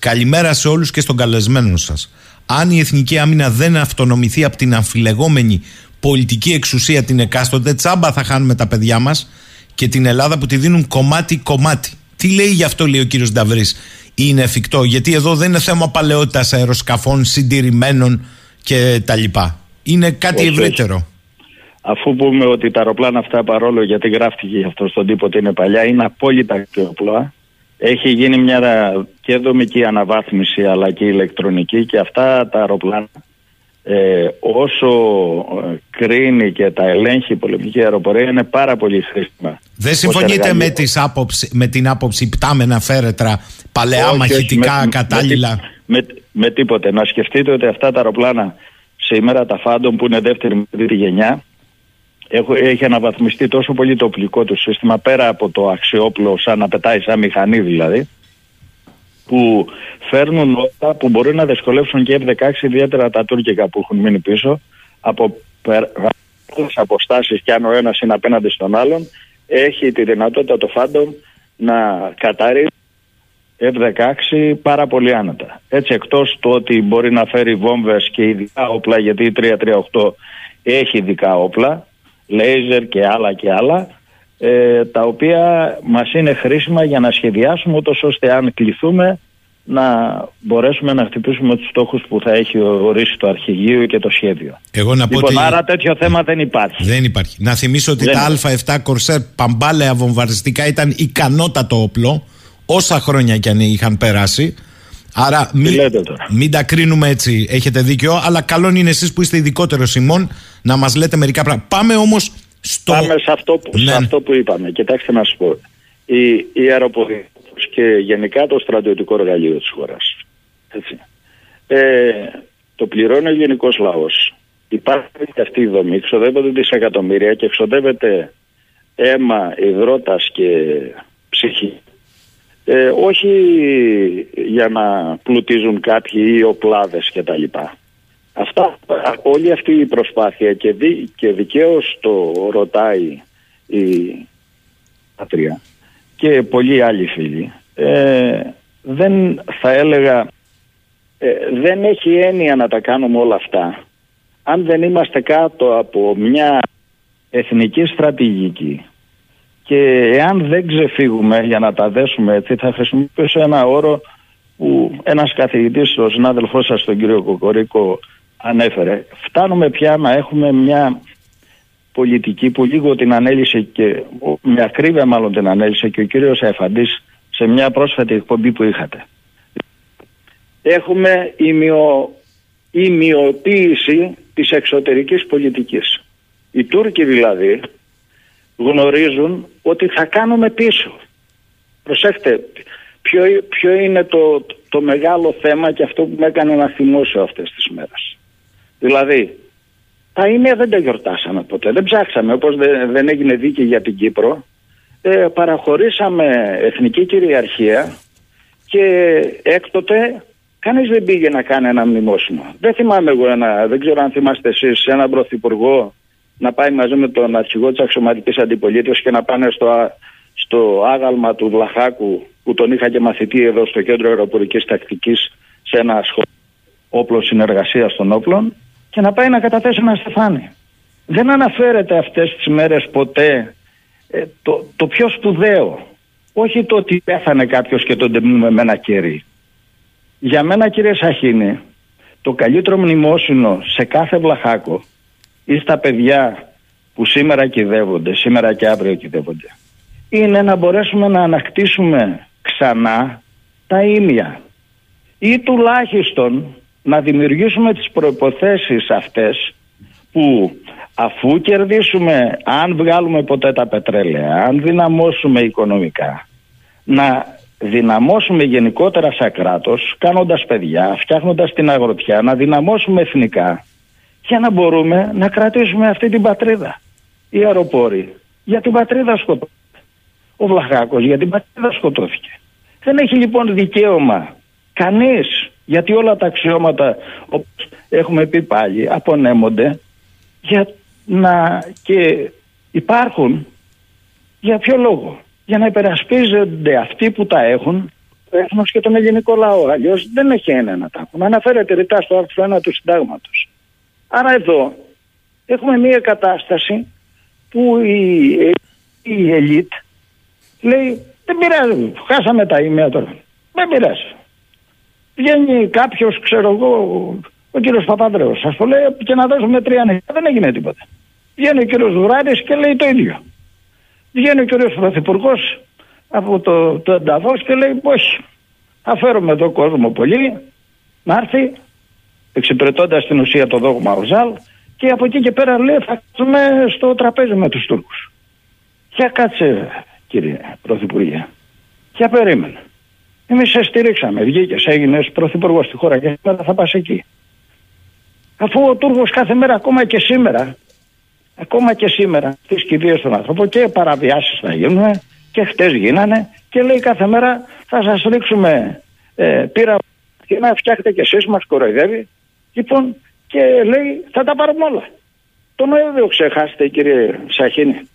Καλημέρα σε όλους και στον καλεσμένο σας. Αν η Εθνική Άμυνα δεν αυτονομηθεί από την αμφιλεγόμενη πολιτική εξουσία την εκάστοτε, τσάμπα θα χάνουμε τα παιδιά μας και την Ελλάδα που τη δίνουν κομμάτι-κομμάτι. Τι λέει γι' αυτό, λέει ο κύριος Νταβρής, είναι εφικτό, γιατί εδώ δεν είναι θέμα παλαιότητας αεροσκαφών, συντηρημένων κτλ. Είναι κάτι ευρύτερο. Αφού πούμε ότι τα αεροπλάνα αυτά, παρόλο γιατί γράφτηκε αυτό στον τύπο ότι είναι παλιά, είναι απόλυτα αξιοπλά έχει γίνει μια και δομική αναβάθμιση αλλά και ηλεκτρονική και αυτά τα αεροπλάνα ε, όσο ε, κρίνει και τα ελέγχει η πολεμική αεροπορία είναι πάρα πολύ χρήσιμα. Δεν συμφωνείτε με, τις άποψη, με την άποψη πτάμενα φέρετρα, παλαιά μαχητικά κατάλληλα; Με, με, τίποτε. Να σκεφτείτε ότι αυτά τα αεροπλάνα σε ημέρα τα φάντων που είναι δεύτερη με τρίτη γενιά έχω, έχει αναβαθμιστεί τόσο πολύ το οπλικό του σύστημα πέρα από το αξιόπλο σαν να πετάει σαν μηχανή δηλαδή που φέρνουν όλα που μπορεί να δυσκολεύσουν και F-16 ιδιαίτερα τα τουρκικά που έχουν μείνει πίσω από αποστάσεις και αν ο ένας είναι απέναντι στον άλλον έχει τη δυνατότητα το Phantom να καταρρεί F-16 πάρα πολύ άνετα. Έτσι εκτός του ότι μπορεί να φέρει βόμβες και ειδικά όπλα γιατί η 338 έχει ειδικά όπλα, λέιζερ και άλλα και άλλα ε, τα οποία μας είναι χρήσιμα για να σχεδιάσουμε ούτως ώστε αν κληθούμε να μπορέσουμε να χτυπήσουμε τους στόχους που θα έχει ορίσει το αρχηγείο και το σχέδιο. Εγώ να πω λοιπόν, ότι άρα τέτοιο θέμα δεν υπάρχει. δεν υπάρχει. Να θυμίσω ότι Δεν τα Α7 Corsair παμπάλαια βομβαρδιστικά ήταν ικανότατο όπλο όσα χρόνια κι αν είχαν περάσει. Άρα μην, λέτε τώρα; μην τα κρίνουμε έτσι, έχετε δίκιο, αλλά καλό είναι εσείς που είστε ειδικότερο Σιμών να μας λέτε μερικά πράγματα. Πάμε όμως στο... Πάμε σε αυτό, που, σε Ναι. αυτό που είπαμε. Κοιτάξτε να σου πω. Η, η αεροπορία και γενικά το στρατιωτικό εργαλείο της χώρας. Έτσι. Ε, το πληρώνει ο γενικός λαός. Υπάρχει και αυτή η δομή, ξοδεύονται δισεκατομμύρια και εξοδεύεται αίμα, υδρότας και ψυχή. Ε, όχι για να πλουτίζουν κάποιοι ή οπλάδες και τα λοιπά. Αυτά, όλη αυτή η προσπάθεια και, δι, και δικαίως το ρωτάει η πατρία και πολλοί άλλοι φίλοι ε, δεν θα έλεγα ε, δεν έχει έννοια να τα κάνουμε όλα αυτά αν δεν είμαστε κάτω από μια εθνική στρατηγική και εάν δεν ξεφύγουμε για να τα δέσουμε έτσι θα χρησιμοποιήσω ένα όρο που ένας καθηγητής, ο συνάδελφός σας τον κύριο Κοκορίκο ανέφερε. Φτάνουμε πια να έχουμε μια πολιτική που λίγο την ανέλησε και με ακρίβεια μάλλον την ανέλησε και ο κύριος Εφαντής σε μια πρόσφατη εκπομπή που είχατε. Έχουμε ημιο, ημιοποίηση της εξωτερικής πολιτικής. Οι Τούρκοι δηλαδή γνωρίζουν ότι θα κάνουμε πίσω. Προσέξτε, ποιο, ποιο είναι το, το μεγάλο θέμα και αυτό που με έκανε να θυμώσω αυτές τις μέρες. Δηλαδή, τα ίμια δεν τα γιορτάσαμε ποτέ, δεν ψάξαμε όπως δεν, δεν έγινε δίκη για την Κύπρο. Ε, παραχωρήσαμε εθνική κυριαρχία και έκτοτε κανείς δεν πήγε να κάνει ένα μνημόσυνο. Δεν θυμάμαι εγώ ένα, δεν ξέρω αν θυμάστε εσείς, έναν πρωθυπουργό να πάει μαζί με τον αρχηγό της αξιωματικής αντιπολίτευσης και να πάνε στο, α- στο άγαλμα του Βλαχάκου που τον είχα και μαθητή εδώ στο κέντρο αεροπορικής τακτικής σε ένα σχολείο όπλο συνεργασίας των όπλων και να πάει να καταθέσει ένα στεφάνι. Δεν αναφέρεται αυτές τις μέρες ποτέ ε, το, το πιο σπουδαίο. Όχι το ότι πέθανε κάποιος και τον τεμνούμε με ένα κερί. Για μένα κύριε Σαχίνη, το καλύτερο μνημόσυνο σε κάθε βλαχάκο ή στα παιδιά που σήμερα κυδεύονται, σήμερα και αύριο κυδεύονται, είναι να μπορέσουμε να ανακτήσουμε ξανά τα ίμια ή τουλάχιστον να δημιουργήσουμε τις προϋποθέσεις αυτές που αφού κερδίσουμε, αν βγάλουμε ποτέ τα πετρέλαια, αν δυναμώσουμε οικονομικά, να δυναμώσουμε γενικότερα σαν κράτος, κάνοντας παιδιά, φτιάχνοντας την αγροτιά, να δυναμώσουμε εθνικά για να μπορούμε να κρατήσουμε αυτή την πατρίδα. Οι αεροπόροι για την πατρίδα σκοτώθηκε. Ο Βλαχάκος για την πατρίδα σκοτώθηκε. Δεν έχει λοιπόν δικαίωμα κανείς, γιατί όλα τα αξιώματα, όπως έχουμε πει πάλι, απονέμονται για να και υπάρχουν για ποιο λόγο; Για να υπερασπίζονται αυτοί που τα έχουν το έθνος και τον ελληνικό λαό. Αλλιώς δεν έχει ένα να τα έχουν. Αναφέρεται ρητά στο άρθρο 1 του συντάγματος. Άρα εδώ έχουμε μια κατάσταση που η, η ελίτ λέει δεν πειράζει, χάσαμε τα ίμια τώρα. Δεν πειράζει. Βγαίνει κάποιος, ξέρω εγώ, ο κύριος Παπανδρέου, σας το λέει και να δώσουμε τρία νέα. Δεν έγινε τίποτα. Βγαίνει ο κύριος Δουράρη και λέει το ίδιο. Βγαίνει ο κύριος Πρωθυπουργός από το, το ενταφό και λέει όχι. Θα φέρουμε εδώ κόσμο πολύ να έρθει εξυπηρετώντας την ουσία το δόγμα Ορζάλ και από εκεί και πέρα λέει θα κάτσουμε στο τραπέζι με τους Τούρκους. Για κάτσε κύριε Πρωθυπουργέ. Για περίμενε. Εμείς σε στηρίξαμε. Βγήκες, έγινες πρωθυπουργός στη χώρα και σήμερα θα πας εκεί. Αφού ο Τούρκος κάθε μέρα, ακόμα και σήμερα, ακόμα και σήμερα, τις κηδείες των ανθρώπων και παραβιάσεις θα γίνουν και χτες γίνανε και λέει κάθε μέρα θα σας ρίξουμε ε, πύρα και να φτιάχτε κι εσείς, μας κοροϊδεύει. Λοιπόν, και λέει θα τα πάρουμε όλα. Το Νοέμβριο ξεχάσετε κύριε Σαχίνη.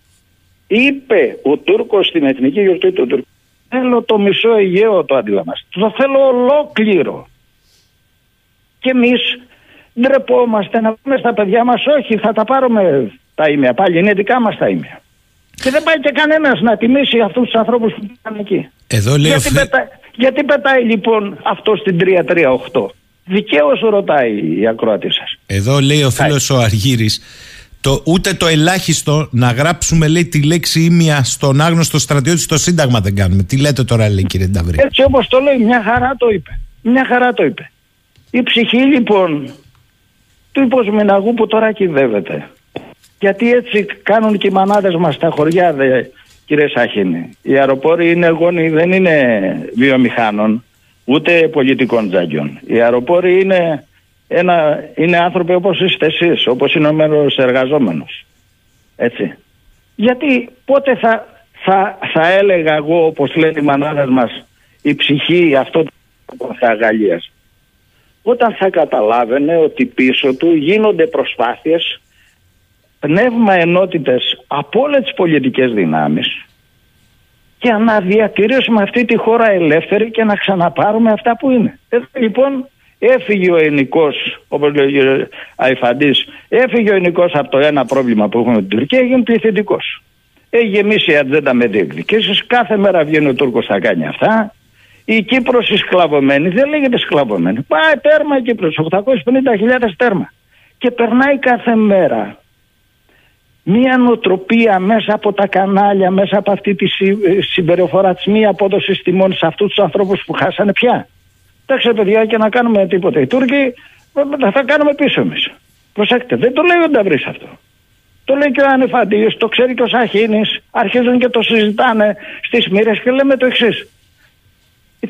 Είπε ο Τούρκος στην εθνική γιορτή του Τούρκου θέλω το μισό Αιγαίο το αντιλαμβάνεστε. Το θέλω ολόκληρο. Και εμείς ντρεπόμαστε να πούμε στα παιδιά μας όχι θα τα πάρουμε τα ίμια πάλι είναι δικά μας τα ίμια. Και δεν πάει και κανένας να τιμήσει αυτούς τους ανθρώπους που ήταν εκεί. Εδώ λέει ο Γιατί, Φι- πετά- γιατί πετάει λοιπόν αυτό στην 338. Δικαίως ρωτάει η ακροατή σας. Εδώ λέει ο φίλος ο Αργύρης το, ούτε το ελάχιστο να γράψουμε λέει τη λέξη ήμια στον άγνωστο στρατιώτη στο Σύνταγμα δεν κάνουμε. Τι λέτε τώρα λέει κύριε Νταβρή; Έτσι όπως το λέει μια χαρά το είπε. Μια χαρά το είπε. Η ψυχή λοιπόν του υποσμηναγού που τώρα κυδεύεται. Γιατί έτσι κάνουν και οι μανάδες μας στα χωριά δε, κύριε Σάχινη. Οι αεροπόροι είναι γόνοι, δεν είναι βιομηχάνων ούτε πολιτικών τζάγκιων. Οι αεροπόροι είναι, ένα, είναι άνθρωποι όπως είστε εσείς, όπως είναι ο μέρος εργαζόμενος. Έτσι. Γιατί πότε θα, θα, θα έλεγα εγώ, όπως λένε οι μανάδες μας, η ψυχή αυτό που θα αγαλίασε. Όταν θα καταλάβαινε ότι πίσω του γίνονται προσπάθειες πνεύμα ενότητες από όλες τις πολιτικές δυνάμεις και να διατηρήσουμε αυτή τη χώρα ελεύθερη και να ξαναπάρουμε αυτά που είναι. Εδώ λοιπόν έφυγε ο ενικός, όπως λέει ο Αϊφαντής, έφυγε ο ενικός από το ένα πρόβλημα που έχουμε με την Τουρκία, έγινε πληθυντικός. Έχει γεμίσει η ατζέντα με διεκδικήσεις, κάθε μέρα βγαίνει ο Τούρκος θα κάνει αυτά. Η Κύπρος η σκλαβωμένη, δεν λέγεται σκλαβωμένη. Πάει τέρμα η Κύπρος, 850.000 τέρμα. Και περνάει κάθε μέρα μία νοοτροπία μέσα από τα κανάλια, μέσα από αυτή τη συ- ε, συμπεριφορά της μία απόδοση τιμών σε αυτούς τους ανθρώπους που χάσανε πια. Εντάξει, παιδιά, και να κάνουμε τίποτα. Οι Τούρκοι ε, θα κάνουμε πίσω εμείς. Προσέξτε, δεν το λέει ο Νταβρής αυτό. Το λέει και ο Ανεφαντής, το ξέρει και ο Σαχίνης, αρχίζουν και το συζητάνε στις μοίρες και λέμε το εξής. Η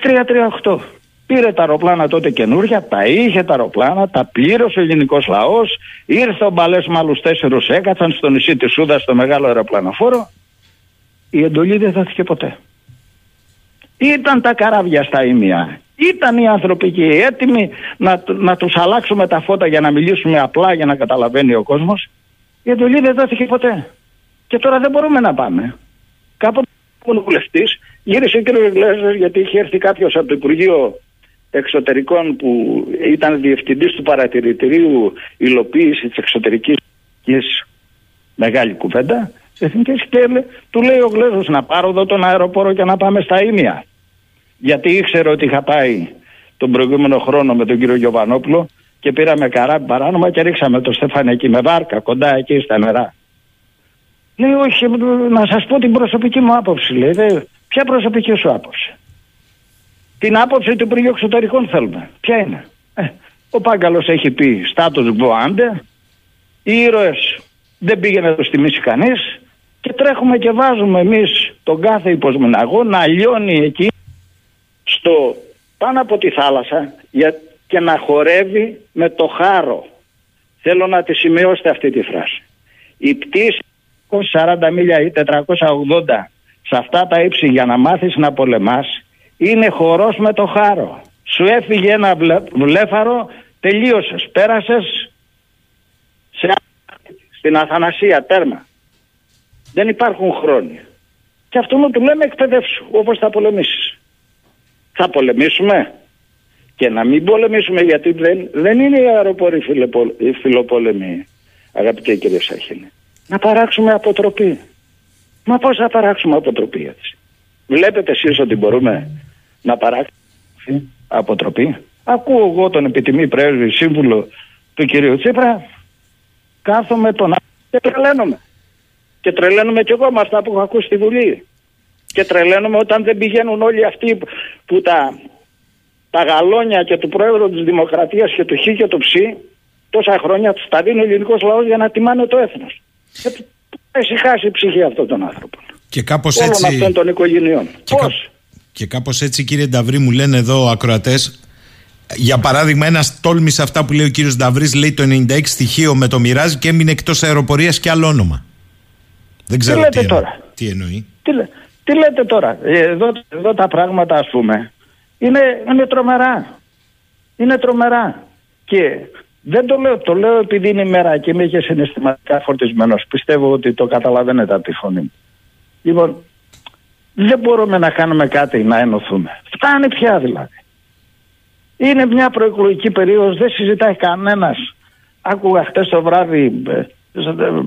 338 πήρε τα αεροπλάνα τότε καινούρια, τα είχε τα αεροπλάνα, τα πλήρωσε ο ελληνικός λαός. Ήρθε ο Μπαλέ με άλλου τέσσερους, έκατσαν στο νησί της Σούδας στο μεγάλο αεροπλανοφόρο. Η εντολή δεν δόθηκε ποτέ. Ήταν τα καράβια στα ίμια. Ήταν οι άνθρωποι εκεί έτοιμοι να, να τους αλλάξουμε τα φώτα για να μιλήσουμε απλά για να καταλαβαίνει ο κόσμος; Η εντολή δεν δόθηκε ποτέ. Και τώρα δεν μπορούμε να πάμε. Κάποτε ήμουν βουλευτή, γύρισε ο κ. Γκλέζο γιατί είχε έρθει κάποιος από το Υπουργείο Εξωτερικών που ήταν διευθυντής του παρατηρητηρίου υλοποίησης της εξωτερικής μεγάλη κουβέντα. Εθνικές και λέ- του λέει ο Γλέζος να πάρω εδώ τον αεροπόρο και να πάμε στα Ήμια. Γιατί ήξερε ότι είχα πάει τον προηγούμενο χρόνο με τον κύριο Γιωβανόπουλο και πήραμε καράβι παράνομα και ρίξαμε το Στέφανο εκεί με βάρκα κοντά εκεί στα νερά. Λέει, όχι, να σας πω την προσωπική μου άποψη. Λέει, «Δε, ποια προσωπική σου άποψη; Την άποψη του Υπουργείου Εξωτερικών θέλουμε. Ποια είναι; Ε, ο Πάγκαλος έχει πει στάτους μποάντε, οι ήρωες δεν πήγαινε να τους τιμήσει κανείς και τρέχουμε και βάζουμε εμείς τον κάθε υποσμηναγό να λιώνει εκεί στο πάνω από τη θάλασσα για, και να χορεύει με το χάρο. Θέλω να τη σημειώσετε αυτή τη φράση. Η πτήση 40 μίλια ή 480 σε αυτά τα ύψη για να μάθεις να πολεμάς είναι χορός με το χάρο. Σου έφυγε ένα βλε- βλέφαρο, τελείωσες, πέρασες σε άλλη- στην Αθανασία, τέρμα. Δεν υπάρχουν χρόνια. Και αυτό μου του λέμε εκπαιδεύσου, όπως θα πολεμήσεις. Θα πολεμήσουμε και να μην πολεμήσουμε γιατί δεν, δεν είναι οι αεροποροί φιλοπο- οι φιλοπόλεμοι, αγαπητέ κύριε Σάχινη. Να παράξουμε αποτροπή. Μα πώς θα παράξουμε αποτροπή έτσι. Βλέπετε εσείς ότι μπορούμε να παράξουμε αποτροπή. Ακούω εγώ τον επιτιμή πρέσβη σύμβουλο του κυρίου Τσίπρα. Κάθομαι τον άλλο και τρελαίνομαι. Και τρελαίνομαι κι εγώ με αυτά που έχω ακούσει στη Βουλή. Και τρελαίνομαι όταν δεν πηγαίνουν όλοι αυτοί που- που τα, τα γαλόνια και του πρόεδρου της Δημοκρατίας και του Χ και του Ψ τόσα χρόνια τους τα δίνει ο ελληνικός λαός για να τιμάνε το έθνος. Και πού θα ησυχάσει η ψυχή αυτών των άνθρωπων. Και κάπως Όλων έτσι. αυτών των οικογενειών. Πώς; Και κάπως έτσι, κύριε Νταβρή, μου λένε εδώ ακροατές. Για παράδειγμα, ένας τόλμησε αυτά που λέει ο κύριος Νταβρής, λέει το 96 στοιχείο με το μοιράζει και έμεινε εκτός αεροπορίας και άλλο όνομα. Δεν ξέρω λέτε τι, εννοεί. τώρα; τι εννοεί. Τι, λέ- τι λέτε τώρα, Ε, εδώ, εδώ τα πράγματα ας πούμε είναι, είναι τρομερά. Είναι τρομερά. Και δεν το λέω, το λέω επειδή είναι η μέρα και είμαι και συναισθηματικά φορτισμένος. Πιστεύω ότι το καταλαβαίνετε από τη φωνή μου. Λοιπόν, Δεν μπορούμε να κάνουμε κάτι να ενωθούμε. Φτάνει πια δηλαδή. Είναι μια προεκλογική περίοδος, δεν συζητάει κανένας. Άκουγα χτες το βράδυ ε,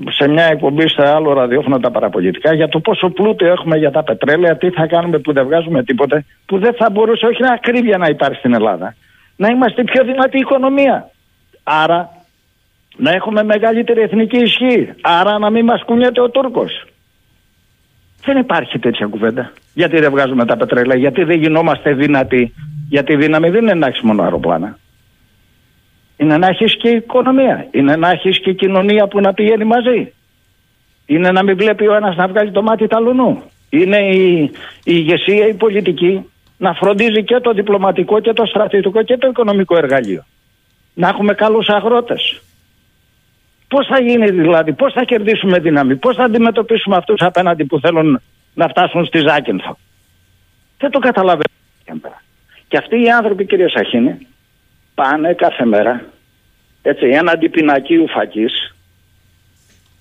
σε μια εκπομπή σε άλλο ραδιόφωνο τα παραπολιτικά για το πόσο πλούτο έχουμε για τα πετρέλαια, τι θα κάνουμε που δεν βγάζουμε τίποτε, που δεν θα μπορούσε όχι να ακρίβεια να υπάρχει στην Ελλάδα. Να είμαστε πιο δυνατή οικονομία. Άρα να έχουμε μεγαλύτερη εθνική ισχύ. Άρα να μην μας κουνιέται ο Τούρκος. Δεν υπάρχει τέτοια κουβέντα. Γιατί δεν βγάζουμε τα πετρέλαια, γιατί δεν γινόμαστε δυνατοί. Γιατί η δύναμη δεν είναι να έχεις μόνο αεροπλάνα. Είναι να έχεις και οικονομία. Είναι να έχεις και κοινωνία που να πηγαίνει μαζί. Είναι να μην βλέπει ο ένας να βγάλει το μάτι ταλουνού. Είναι η, η ηγεσία, η πολιτική να φροντίζει και το διπλωματικό και το στρατιωτικό και το οικονομικό εργαλείο. Να έχουμε καλούς αγρότες. Πώς θα γίνει δηλαδή, πώς θα κερδίσουμε δύναμη, πώς θα αντιμετωπίσουμε αυτούς απέναντι που θέλουν να φτάσουν στη Ζάκυνθο. Δεν το καταλαβαίνω. Και αυτοί οι άνθρωποι κύριε Σαχίνη πάνε κάθε μέρα έτσι έναντι πινακίου φακής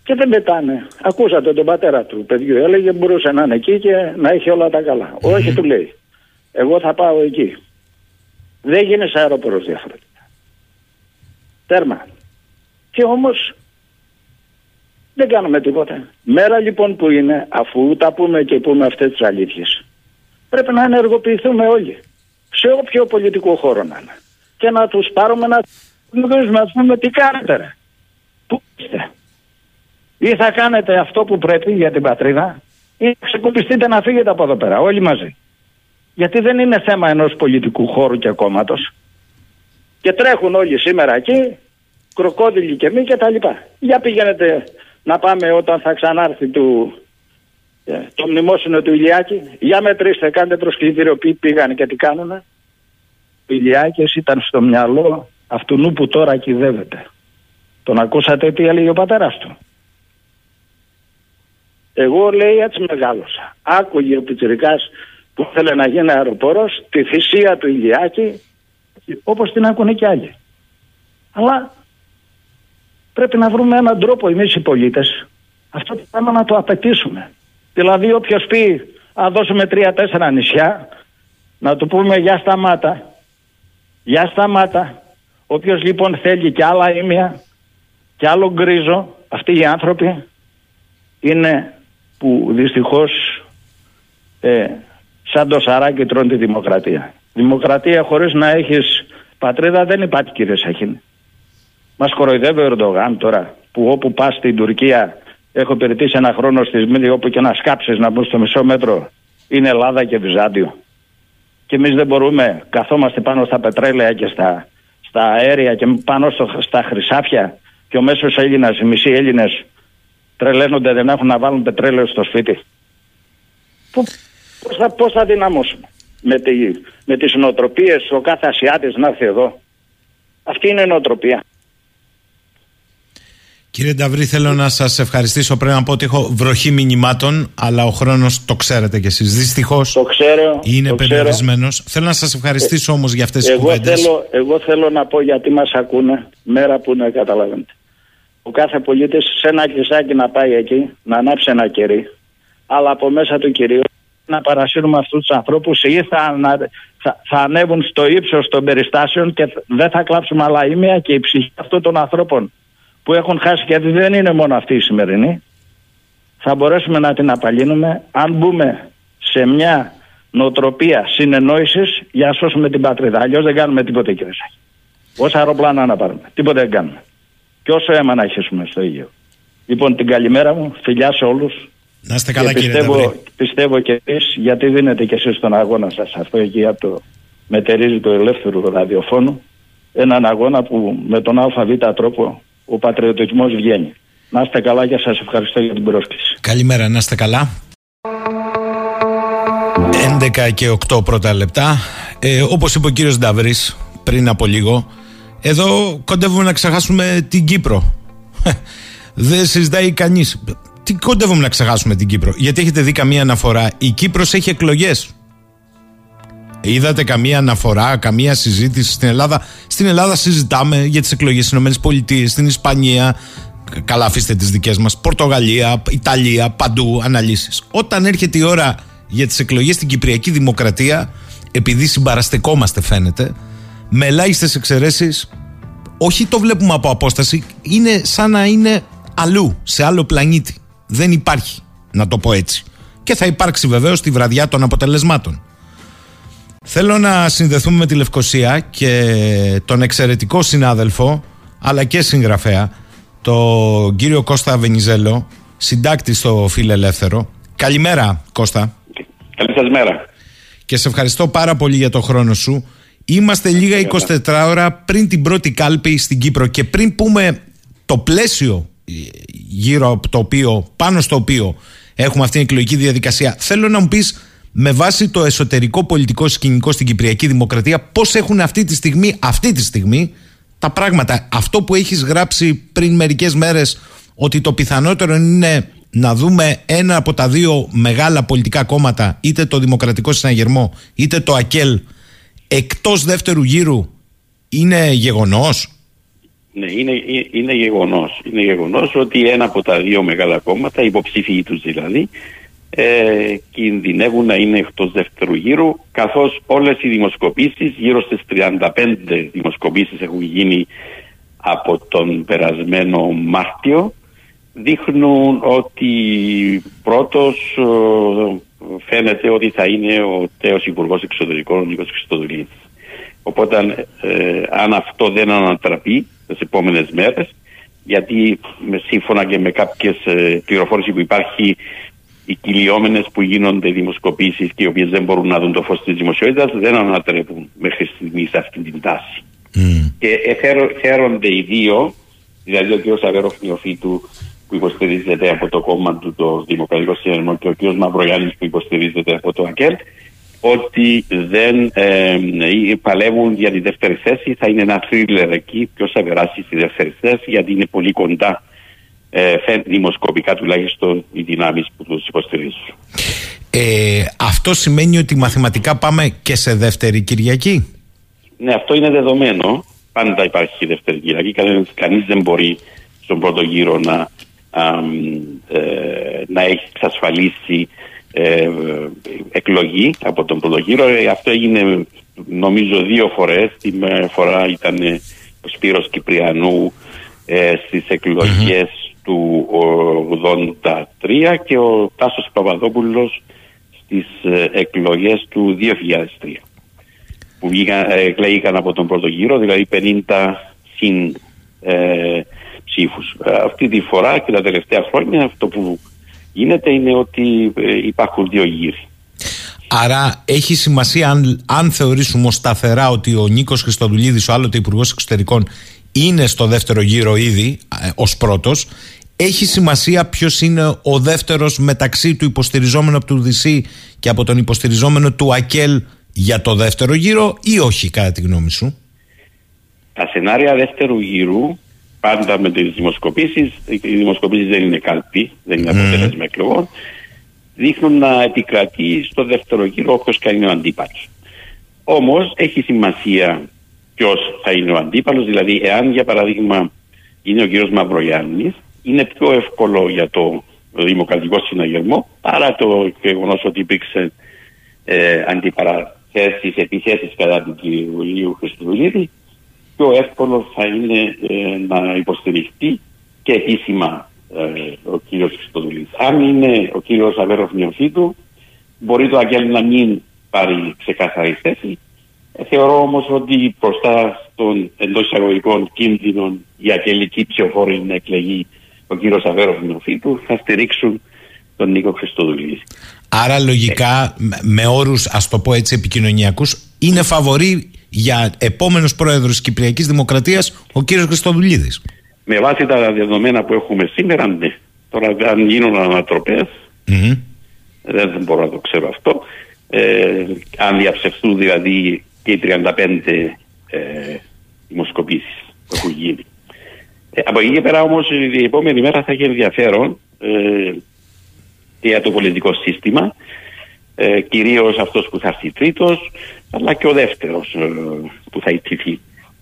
και δεν πετάνε. Ακούσατε τον πατέρα του παιδιού, έλεγε μπορούσε να είναι εκεί και να έχει όλα τα καλά. Όχι του λέει. Εγώ θα πάω εκεί. Δεν γίνει αεροπορός διαφορετικά. Τέρμα. Και όμως δεν κάνουμε τίποτα. Μέρα λοιπόν που είναι, αφού τα πούμε και πούμε αυτές τις αλήθειες, πρέπει να ενεργοποιηθούμε όλοι. Σε όποιο πολιτικό χώρο να είναι. Και να τους πάρουμε να τους να πούμε τι κάνετε ρε. Πού είστε. Ή θα κάνετε αυτό που πρέπει για την πατρίδα ή θα ξεκουμπιστείτε να φύγετε από εδώ πέρα όλοι μαζί. Γιατί δεν είναι θέμα ενός πολιτικού χώρου και κόμματος. Και τρέχουν όλοι σήμερα εκεί, κροκόδιλοι και μη και τα λοιπά. Για πήγαινετε να πάμε όταν θα ξανάρθει του, ε, το μνημόσυνο του Ηλιάκη. Για μετρήστε, κάντε προσκλητήριο ποιοι πήγαν και τι κάνουνε. Ο Ηλιάκης ήταν στο μυαλό αυτού που τώρα κυδεύεται. Τον ακούσατε τι έλεγε ο πατέρας του. Εγώ λέει έτσι μεγάλωσα. Άκουγε ο Πιτσιρικάς που ήθελε να γίνει αεροπόρος, τη θυσία του Ηλιάκη, όπως την ακούνε και άλλοι. Αλλά πρέπει να βρούμε έναν τρόπο εμείς οι πολίτες αυτό το πράγμα να το απαιτήσουμε. Δηλαδή όποιος πει να δώσουμε τρία-τέσσερα νησιά, να του πούμε για σταμάτα. Για σταμάτα. Όποιος λοιπόν θέλει και άλλα ήμια και άλλο γκρίζο, αυτοί οι άνθρωποι είναι που δυστυχώς ε, σαν το σαράκι τρώνε τη δημοκρατία. Δημοκρατία χωρίς να έχεις πατρίδα δεν υπάρχει κύριε Σαχίνη. Μας κοροϊδεύει ο Ερντογάν τώρα που όπου πας στην Τουρκία έχω περιτήσει ένα χρόνο στη Σμίλη όπου και να σκάψεις να μπουν στο μισό μέτρο είναι Ελλάδα και Βυζάντιο. Και εμείς δεν μπορούμε, καθόμαστε πάνω στα πετρέλαια και στα, στα αέρια και πάνω στο, στα χρυσάφια και ο μέσος Έλληνας, οι μισοί Έλληνες τρελαίνονται δεν έχουν να βάλουν πετρέλαιο στο σπίτι. Πώς θα, πώς θα δυναμώσουμε με, τη, με τις νοοτροπίες ο κάθε Ασιάτης να έρθει εδώ. Αυτή είναι η νοοτροπία. Κύριε Νταβρή, θέλω να σας ευχαριστήσω. Πρέπει να πω ότι έχω βροχή μηνυμάτων, αλλά ο χρόνος το ξέρετε κι εσείς. Δυστυχώς είναι περιορισμένος. Θέλω να σας ευχαριστήσω ε, όμως για αυτές τις κουβέντες. Εγώ θέλω να πω γιατί μας ακούνε μέρα που να καταλαβαίνετε. Ο κάθε πολίτης σε ένα κλεισάκι να πάει εκεί, να ανάψει ένα κερί, αλλά από μέσα του κυρίου να παρασύρουμε αυτούς τους ανθρώπους ή θα, θα, θα ανέβουν στο ύψος των περιστάσεων και δεν θα κλάψουμε άλλα ήμια και η ψυχή αυτών των ανθρώπων που έχουν χάσει γιατί δεν είναι μόνο αυτή η σημερινή θα μπορέσουμε να την απαλύνουμε αν μπούμε σε μια νοοτροπία συνεννόησης για να σώσουμε την πατρίδα. Αλλιώς δεν κάνουμε τίποτα, κύριε Σάκη. Όσα αεροπλάνα να πάρουμε, τίποτα δεν κάνουμε. Και όσο αίμα να αρχίσουμε στο ίδιο. Λοιπόν, την καλημέρα μου, φιλιά σε όλους. Να είστε καλά, και πιστεύω, κύριε Πιστεύω και εσεί, γιατί δίνετε και εσείς τον αγώνα σας αυτό εκεί από το μετερίζει του ελεύθερου ραδιοφώνου. Έναν αγώνα που με τον ΑΒ τρόπο ο πατριωτισμός βγαίνει. Να είστε καλά και σας ευχαριστώ για την πρόσκληση. Καλημέρα, να είστε καλά. 11 και 8 πρώτα λεπτά. Ε, όπως είπε ο κύριος Νταβρής πριν από λίγο, εδώ κοντεύουμε να ξεχάσουμε την Κύπρο. Δεν συζητάει κανείς. Τι κοντεύουμε να ξεχάσουμε την Κύπρο; Γιατί έχετε δει καμία αναφορά; Η Κύπρος έχει εκλογές. Είδατε καμία αναφορά, καμία συζήτηση στην Ελλάδα; Στην Ελλάδα συζητάμε για τις εκλογές στις ΗΠΑ, στην Ισπανία. Καλά, αφήστε τις δικές μας. Πορτογαλία, Ιταλία, παντού αναλύσεις. Όταν έρχεται η ώρα για τις εκλογές στην Κυπριακή Δημοκρατία επειδή συμπαραστεκόμαστε φαίνεται με ελάχιστες εξαιρέσεις, όχι το βλέπουμε από απόσταση, είναι σαν να είναι αλλού, σε άλλο πλανήτη. Δεν υπάρχει, να το πω έτσι. Και θα υπάρξει βεβαίως τη βραδιά των αποτελεσμάτων. Θέλω να συνδεθούμε με τη Λευκοσία και τον εξαιρετικό συνάδελφο, αλλά και συγγραφέα, τον κύριο Κώστα Βενιζέλο, συντάκτη στο Φιλελεύθερο. Καλημέρα, Κώστα. Καλή σας μέρα. Και σε ευχαριστώ πάρα πολύ για το χρόνο σου. Είμαστε λίγα 24 ώρα πριν την πρώτη κάλπη στην Κύπρο και πριν πούμε το πλαίσιο γύρω από το οποίο, πάνω στο οποίο έχουμε αυτή την εκλογική διαδικασία, θέλω να μου πεις με βάση το εσωτερικό πολιτικό σκηνικό στην Κυπριακή Δημοκρατία πώς έχουν αυτή τη στιγμή, αυτή τη στιγμή τα πράγματα. Αυτό που έχεις γράψει πριν μερικές μέρες ότι το πιθανότερο είναι να δούμε ένα από τα δύο μεγάλα πολιτικά κόμματα, είτε το Δημοκρατικό Συναγερμό, είτε το ΑΚΕΛ, εκτός δεύτερου γύρου, είναι γεγονός; Ναι, είναι, είναι γεγονός. Είναι γεγονός ότι ένα από τα δύο μεγάλα κόμματα, υποψήφιοι τους δηλαδή, ε, κινδυνεύουν να είναι εκτός δεύτερου γύρου, καθώς όλες οι δημοσκοπήσεις, γύρω στις 35 δημοσκοπήσεις έχουν γίνει από τον περασμένο Μάρτιο, δείχνουν ότι πρώτος ε, φαίνεται ότι θα είναι ο τέος Υπουργός Εξωτερικών ο Νίκος Χριστοδουλίδης. Οπότε ε, αν αυτό δεν ανατραπεί τις επόμενες μέρες γιατί με, σύμφωνα και με κάποιες ε, πληροφόρηση που υπάρχει οι κυλιόμενες που γίνονται δημοσκοπήσεις και οι οποίες δεν μπορούν να δουν το φως της δημοσιότητας δεν ανατρέπουν μέχρι στιγμής σε αυτή την τάση. Και ε, χαίρονται οι δύο, δηλαδή ο κ. Αβέροφ Νιοφίτου που υποστηρίζεται από το κόμμα του το Δημοκρατικό Συνέδριο και ο κ. Μαυρογιάννης που υποστηρίζεται από το ΑΚΕΛ ότι δεν ε, παλεύουν για τη δεύτερη θέση. Θα είναι ένα θρύλερ εκεί ποιος θα περάσει στη δεύτερη θέση γιατί είναι πολύ κοντά ε, δημοσκοπικά τουλάχιστον οι δυνάμεις που τους υποστηρίζουν. Ε, αυτό σημαίνει ότι μαθηματικά πάμε και σε δεύτερη Κυριακή; Ναι, αυτό είναι δεδομένο. Πάντα υπάρχει δεύτερη Κυριακή. Κανείς δεν μπορεί στον πρώτο γύρο να ε, να έχει εξασφαλίσει ε, εκλογή από τον πρώτο γύρο. Ε, αυτό έγινε νομίζω δύο φορές. Τη φορά ήταν ο Σπύρος Κυπριανού ε, στις εκλογες του 83 και ο Τάσος Παπαδόπουλος στις εκλογές του 2003 που εκλέγηκαν από τον πρώτο γύρο, δηλαδή 50 συν ψήφους. Ε, αυτή τη φορά και τα τελευταία χρόνια αυτό που γίνεται είναι ότι ε, υπάρχουν δύο γύροι. Άρα έχει σημασία αν, αν θεωρήσουμε ως σταθερά ότι ο Νίκος Χριστοδουλίδης, ο άλλοτε υπουργός Εξωτερικών, είναι στο δεύτερο γύρο ήδη ε, ως πρώτος, έχει σημασία ποιος είναι ο δεύτερος μεταξύ του υποστηριζόμενου από του ΔΥΣΥ και από τον υποστηριζόμενο του ΑΚΕΛ για το δεύτερο γύρο ή όχι κατά τη γνώμη σου; Τα σενάρια δεύτερου γύρου πάντα με τις δημοσκοπήσεις, οι δημοσκοπήσεις δεν είναι καλπή, δεν είναι αποτέλεσμα εκλογών, δείχνουν να επικρατεί στο δεύτερο γύρο όποιο κάνει ο αντίπαλος. Όμως έχει σημασία ποιος θα είναι ο αντίπαλος, δηλαδή εάν για παράδειγμα είναι ο κύριο Μαυρογιάννη, είναι πιο εύκολο για το Δημοκρατικό Συναγερμό παρά το γεγονός ότι υπήρξε ε, αντιπαραθέσεις, επιθέσεις κατά του κ. Χριστοδουλίδη πιο εύκολο θα είναι ε, να υποστηριχτεί και επίσημα ε, ο κύριος Χριστοδουλής. Αν είναι ο κύριος Αβέροφ Νιοφίτου, μπορεί το Αγγέλ να μην πάρει ξεκάθαρη θέση. Ε, θεωρώ όμως ότι μπροστά στον εντός εισαγωγικών κίνδυνων η αγγελική ψηφοφόρη να εκλεγεί ο κύριος Αβέροφ Νιοφίτου θα στηρίξουν τον Νίκο Χριστοδουλή. Άρα λογικά με όρους ας το πω έτσι επικοινωνιακούς είναι φαβορή για επόμενος πρόεδρος της Κυπριακής Δημοκρατίας ο κύριος Χριστοδουλίδης. Με βάση τα δεδομένα που έχουμε σήμερα, ναι. Τώρα αν γίνουν ανατροπές, δεν μπορώ να το ξέρω αυτό. Ε, αν διαψευστούν δηλαδή και οι 35 ε, δημοσκοπήσεις που έχουν γίνει. Ε, από εκεί και πέρα όμως η επόμενη μέρα θα έχει ενδιαφέρον ε, για το πολιτικό σύστημα ε, κυρίως αυτός που θα έρθει τρίτος αλλά και ο δεύτερος ε, που θα ιτηθεί.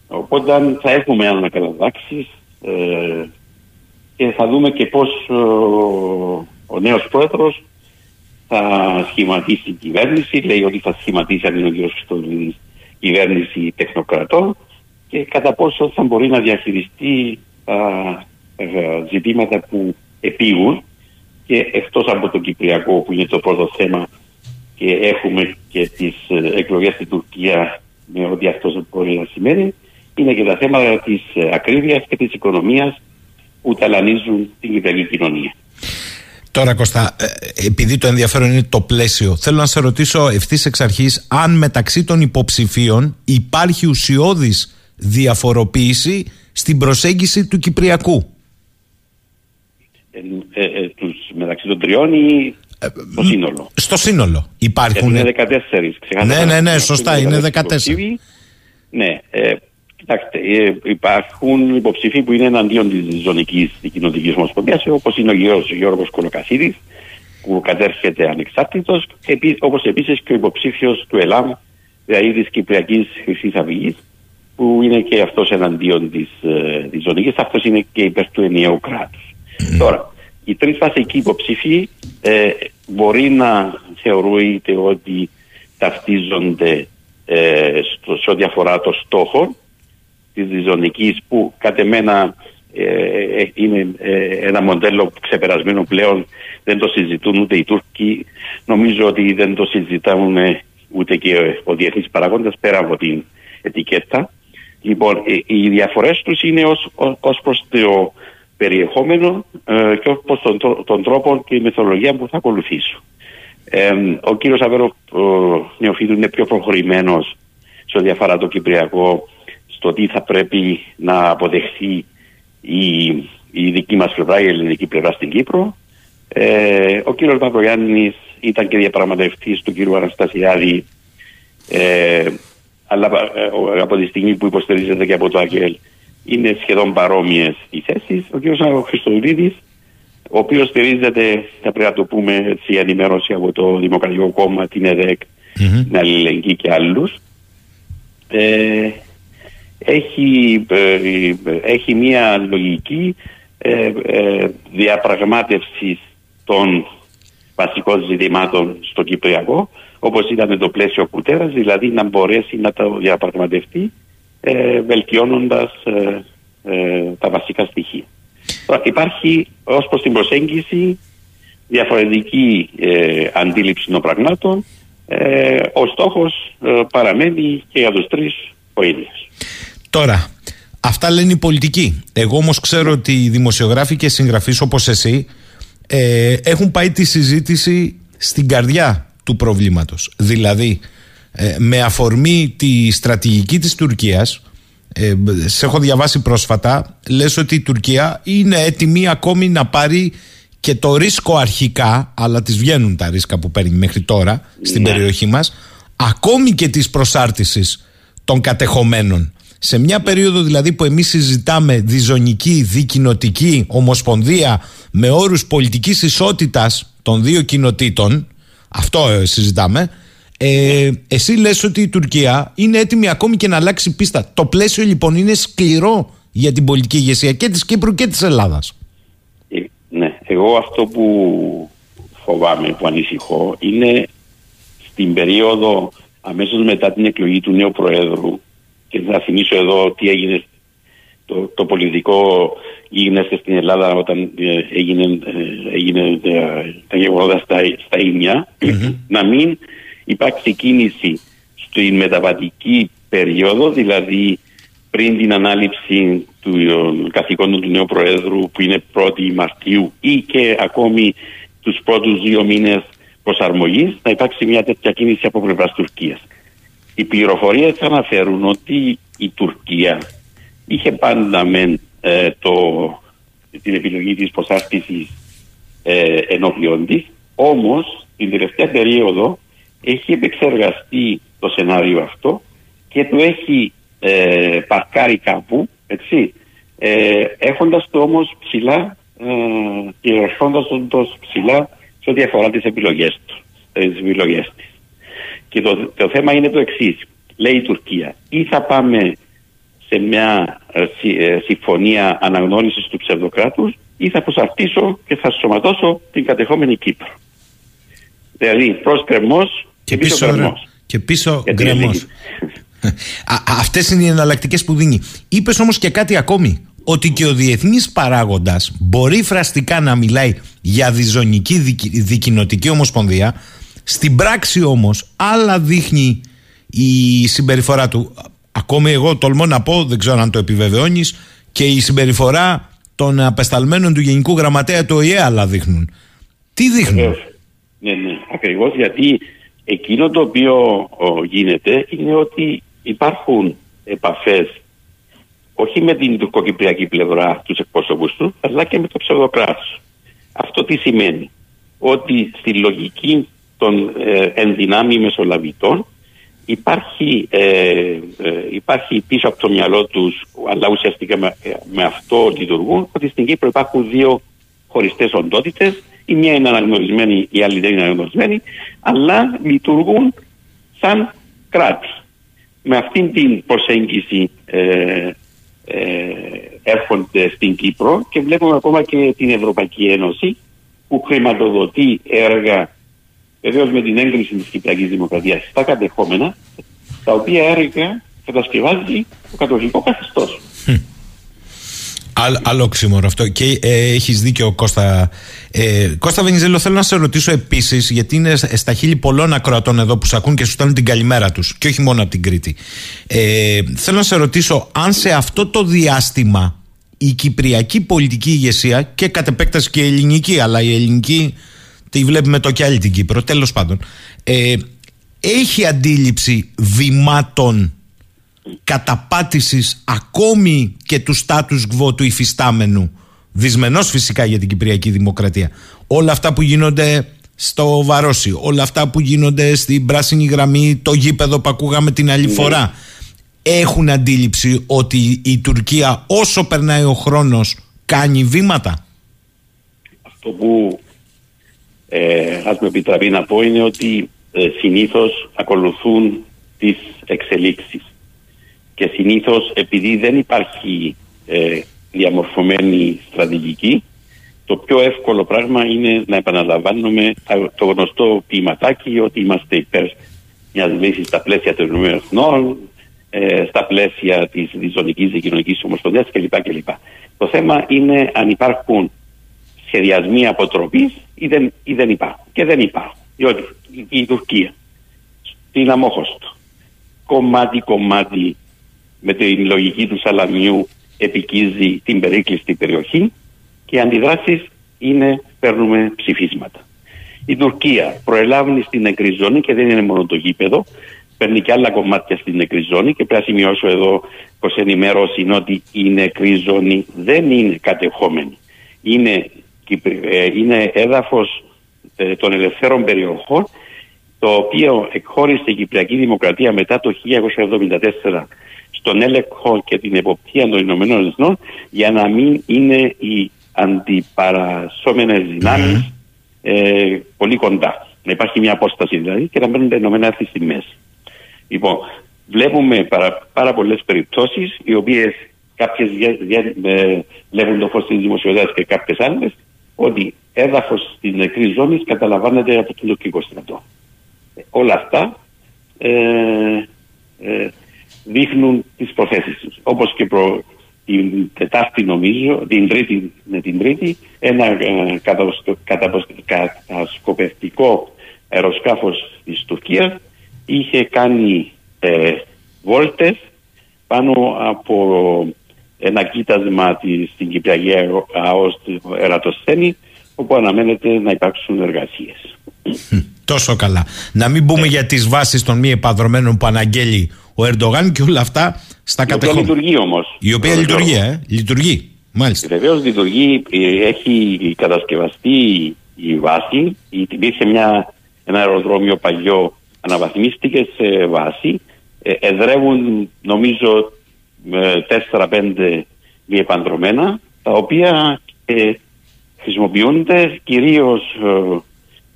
Οπότε θα έχουμε ανακατατάξεις ε, και θα δούμε και πώς ο, ο νέος πρόεδρος θα σχηματίσει η κυβέρνηση, λέει ότι θα σχηματίσει αν είναι ο κ. Χριστοδουλίδης κυβέρνηση τεχνοκρατών και κατά πόσο θα μπορεί να διαχειριστεί τα ε, ζητήματα που επίγουν και εκτός από το Κυπριακό που είναι το πρώτο θέμα και έχουμε και τις ε, εκλογές στην Τουρκία με ό,τι αυτός μπορεί να σημαίνει είναι και τα θέματα της ε, ακρίβειας και της οικονομίας που ταλανίζουν την κυπριακή κοινωνία. Τώρα Κώστα, ε, επειδή το ενδιαφέρον είναι το πλαίσιο, θέλω να σε ρωτήσω ευθύς εξ αρχής αν μεταξύ των υποψηφίων υπάρχει ουσιώδης διαφοροποίηση στην προσέγγιση του Κυπριακού. Ε, ε, ε, τους, μεταξύ των τριών ή στο σύνολο; Στο σύνολο υπάρχουν. Είναι 14. Ναι, ναι, ναι, σωστά, είναι 14. Ναι, ε, κοιτάξτε, ε, υπάρχουν υποψήφοι που είναι εναντίον της ζωνικής κοινωνική ομοσπονδίας, όπως είναι ο Γιώργο Γιώργος Κολοκασίδη, που κατέρχεται ανεξάρτητος, όπως επίσης και ο υποψήφιος του ΕΛΑΜ, δηλαδή της Κυπριακής Χρυσής Αυγής, που είναι και αυτός εναντίον της της ζωνική, αυτός είναι και υπέρ του ενιαίου κράτους. Τώρα, οι τρεις βασικοί υποψήφοι ε, μπορεί να θεωρούνται ότι ταυτίζονται ε, στο, σε ό,τι αφορά το στόχο της διζωνικής που κατ' εμένα ε, ε, είναι ένα μοντέλο ξεπερασμένο πλέον δεν το συζητούν ούτε οι Τούρκοι. Νομίζω ότι δεν το συζητούν ούτε και ο διεθνής παραγόντα πέρα από την ετικέτα λοιπόν οι διαφορές τους είναι ως, ως προς το περιεχόμενο ε, και όπως τον, τον τρόπο και η μεθοδολογία που θα ακολουθήσω. Ε, ο κύριος Αβέρο Νεοφίδου είναι πιο προχωρημένος σε ό,τι αφορά το Κυπριακό στο τι θα πρέπει να αποδεχθεί η, η δική μας πλευρά, η ελληνική πλευρά στην Κύπρο. Ε, ο κύριος Παπαγιάννης ήταν και διαπραγματευτής του κύριου Αναστασιάδη ε, αλλά ε, από τη στιγμή που υποστηρίζεται και από το ΑΚΕΛ είναι σχεδόν παρόμοιες οι θέσεις. Ο κ. Χριστοδουλίδης, ο οποίος στηρίζεται, θα πρέπει να το πούμε έτσι, η ενημέρωση από το Δημοκρατικό Κόμμα, την ΕΔΕΚ, mm-hmm. την Αλληλεγγύη και άλλους. Ε, έχει, ε, έχει μια λογική ε, ε, διαπραγμάτευσης των βασικών ζητημάτων στο Κυπριακό, όπως ήταν το πλαίσιο κουτέρας, δηλαδή να μπορέσει να το διαπραγματευτεί ε, βελτιώνοντας ε, ε, τα βασικά στοιχεία. Τώρα, υπάρχει ως προς την προσέγγιση διαφορετική ε, αντίληψη των πραγμάτων. Ε, ο στόχος παραμένει και για τους τρεις ο ίδιος. Τώρα, αυτά λένε οι πολιτικοί. Εγώ όμως ξέρω ότι οι δημοσιογράφοι και συγγραφείς όπως εσύ έχουν πάει τη συζήτηση στην καρδιά του προβλήματος. Δηλαδή, ε, με αφορμή τη στρατηγική της Τουρκίας ε, σε έχω διαβάσει πρόσφατα λες ότι η Τουρκία είναι έτοιμη ακόμη να πάρει και το ρίσκο αρχικά αλλά τις βγαίνουν τα ρίσκα που παίρνει μέχρι τώρα στην ναι. περιοχή μας ακόμη και της προσάρτησης των κατεχομένων σε μια περίοδο δηλαδή που εμείς συζητάμε διζωνική, δικοινοτική ομοσπονδία με όρους πολιτικής ισότητας των δύο κοινοτήτων αυτό ε, συζητάμε ε, εσύ λες ότι η Τουρκία είναι έτοιμη ακόμη και να αλλάξει πίστα. Το πλαίσιο λοιπόν είναι σκληρό για την πολιτική ηγεσία και της Κύπρου και της Ελλάδας. Ε, ναι, εγώ αυτό που φοβάμαι, που ανησυχώ είναι στην περίοδο αμέσως μετά την εκλογή του νέου Προέδρου και θα θυμίσω εδώ τι έγινε το, το πολιτικό γίγνεσθε στην Ελλάδα όταν ε, έγινε, ε, έγινε τα γεγονότα στα, στα ινια να μην υπάρξει κίνηση στην μεταβατική περίοδο, δηλαδή πριν την ανάληψη του ε, καθηκόντων του νέου Προέδρου που είναι 1η Μαρτίου ή και ακόμη τους πρώτους δύο μήνες προσαρμογής να υπάρξει μια τέτοια κίνηση από πλευράς Τουρκίας. Οι πληροφορίες αναφέρουν ότι η Τουρκία είχε πάντα με ε, το, την επιλογή της προσάρτησης ε, ενώπιον της, όμως την τελευταία περίοδο έχει επεξεργαστεί το σενάριο αυτό και το έχει ε, παρκάρει κάπου, έτσι, ε, έχοντας το όμως ψηλά ε, και ερχόντας το ψηλά σε ό,τι αφορά τις επιλογές του, τις επιλογές της. Και το, το θέμα είναι το εξής. Λέει η Τουρκία, ή θα πάμε σε μια ε, ε, συμφωνία αναγνώρισης του ψευδοκράτους ή θα προσαρτήσω και θα σωματώσω την κατεχόμενη Κύπρο. Δηλαδή προς κρεμός και, πίσω, ρε. κρεμός. Και πίσω Γιατί γκρεμός. έλεγε- *laughs* Αυτές είναι οι εναλλακτικές που δίνει. Είπες όμως και κάτι ακόμη. Ότι και ο διεθνής παράγοντας μπορεί φραστικά να μιλάει για διζωνική δικη- δικοινοτική ομοσπονδία. Στην πράξη όμως, άλλα δείχνει η συμπεριφορά του. Ακόμη εγώ τολμώ να πω, δεν ξέρω αν το επιβεβαιώνεις, και η συμπεριφορά των απεσταλμένων του Γενικού Γραμματέα του ΟΗΕ άλλα δείχνουν. Τι δείχνουν; Βεβαίως. Ναι, ναι, ακριβώς γιατί εκείνο το οποίο ο, γίνεται είναι ότι υπάρχουν επαφές όχι με την τουρκοκυπριακή πλευρά τους εκπρόσωπους του αλλά και με το ψευδοκράτος. Αυτό τι σημαίνει; Ότι στη λογική των ε, ενδυνάμει μεσολαβητών υπάρχει, ε, ε, υπάρχει πίσω από το μυαλό τους αλλά ουσιαστικά με, ε, με αυτό λειτουργούν ότι στην Κύπρο υπάρχουν δύο χωριστές οντότητες η μία είναι αναγνωρισμένη, η άλλη δεν είναι αναγνωρισμένη αλλά λειτουργούν σαν κράτη. Με αυτήν την προσέγγιση ε, ε, έρχονται στην Κύπρο και βλέπουμε ακόμα και την Ευρωπαϊκή Ένωση που χρηματοδοτεί έργα βεβαίω με την έγκριση της Κυπριακής Δημοκρατίας στα κατεχόμενα τα οποία έργα κατασκευάζει το κατοχικό καθεστώς. Άλλο, άλλο οξύμορο αυτό. Και ε, έχεις δίκιο, Κώστα. Ε, Κώστα Βενιζέλο, θέλω να σε ρωτήσω επίσης, γιατί είναι στα χείλη πολλών ακροατών εδώ που σε ακούν και σου στέλνουν την καλημέρα τους, και όχι μόνο από την Κρήτη. Ε, θέλω να σε ρωτήσω, αν σε αυτό το διάστημα η κυπριακή πολιτική ηγεσία και κατ' επέκταση και η ελληνική, αλλά η ελληνική τη βλέπουμε το κι άλλη την Κύπρο, τέλος πάντων, ε, έχει αντίληψη βημάτων καταπάτησης ακόμη και του status quo του υφιστάμενου; Δυσμενός φυσικά για την Κυπριακή Δημοκρατία. Όλα αυτά που γίνονται στο Βαρόσι όλα αυτά που γίνονται στην πράσινη γραμμή το γήπεδο που ακούγαμε την άλλη φορά έχουν αντίληψη ότι η Τουρκία όσο περνάει ο χρόνος κάνει βήματα; Αυτό που ε, ας με επιτραπεί να πω είναι ότι ε, συνήθως ακολουθούν τις εξελίξεις και συνήθως επειδή δεν υπάρχει ε, διαμορφωμένη στρατηγική το πιο εύκολο πράγμα είναι να επαναλαμβάνουμε τα- το γνωστό ποιηματάκι ότι είμαστε υπέρ μιας λύσης στα πλαίσια των Ηνωμένων Εθνών, ε, στα πλαίσια της διζωνικής και κοινωνικής ομοσπονδίας κλπ. κλπ. Το θέμα είναι αν υπάρχουν σχεδιασμοί αποτροπής ή δεν, ή δεν υπάρχουν. Και δεν υπάρχουν. Διότι η, η Τουρκία στην Αμόχωστο κομμάτι-κομμάτι με την λογική του Σαλαμιού επικίζει την περίκλειστη περιοχή και οι αντιδράσεις είναι παίρνουμε ψηφίσματα. Η Τουρκία προελάβει στην νεκρή ζώνη και δεν είναι μόνο το γήπεδο, παίρνει και άλλα κομμάτια στην νεκρή ζώνη και πρέπει να σημειώσω εδώ προς ενημέρωση είναι ότι η νεκρή ζώνη δεν είναι κατεχόμενη. Είναι, κυπρι- ε, είναι έδαφος ε, των ελευθέρων περιοχών το οποίο εκχώρησε η Κυπριακή Δημοκρατία μετά το 1974 στον έλεγχο και την εποπτεία των Ηνωμένων Εθνών για να μην είναι οι αντιπαρασώμενες δυνάμεις ε, πολύ κοντά. Να υπάρχει μια απόσταση δηλαδή και να μένουν τα Ηνωμένα Έθνη στη μέση. Λοιπόν, βλέπουμε πάρα, πάρα πολλές περιπτώσεις οι οποίες κάποιες δια- δια- ε, βλέπουν το φως της δημοσιογραφίας και κάποιες άλλες ότι έδαφος στην νεκρής ζώνης καταλαμβάνεται από τον τουρκικό στρατό. Ε, Όλα αυτά ε, ε, δείχνουν τις προθέσεις τους. Όπως και προ, την Τετάρτη νομίζω, την Τρίτη, με την Τρίτη, ένα ε, κατασκο- καταποσ- κατασκοπευτικό αεροσκάφος της Τουρκίας είχε κάνει ε, βόλτες πάνω από ένα κοίτασμα της, στην Κυπριακή Αερο- ΑΟΣ του Ερατοσθένη όπου αναμένεται να υπάρξουν εργασίες. Τόσο καλά. Να μην πούμε για τις βάσεις των μη επαδρομένων που αναγγέλει ο Ερντογάν και όλα αυτά στα Η οποία κατεχόμενα. λειτουργεί όμως. Η οποία Γιώργο. λειτουργεί, ε. Λειτουργεί. Μάλιστα. Βεβαίως λειτουργεί, ε, έχει κατασκευαστεί η βάση. Η- Υπήρχε μια, ένα αεροδρόμιο παλιό, αναβαθμίστηκε σε βάση. Ε, εδρεύουν νομίζω ε, 4-5 μη επανδρομένα, τα οποία ε, χρησιμοποιούνται κυρίως ε,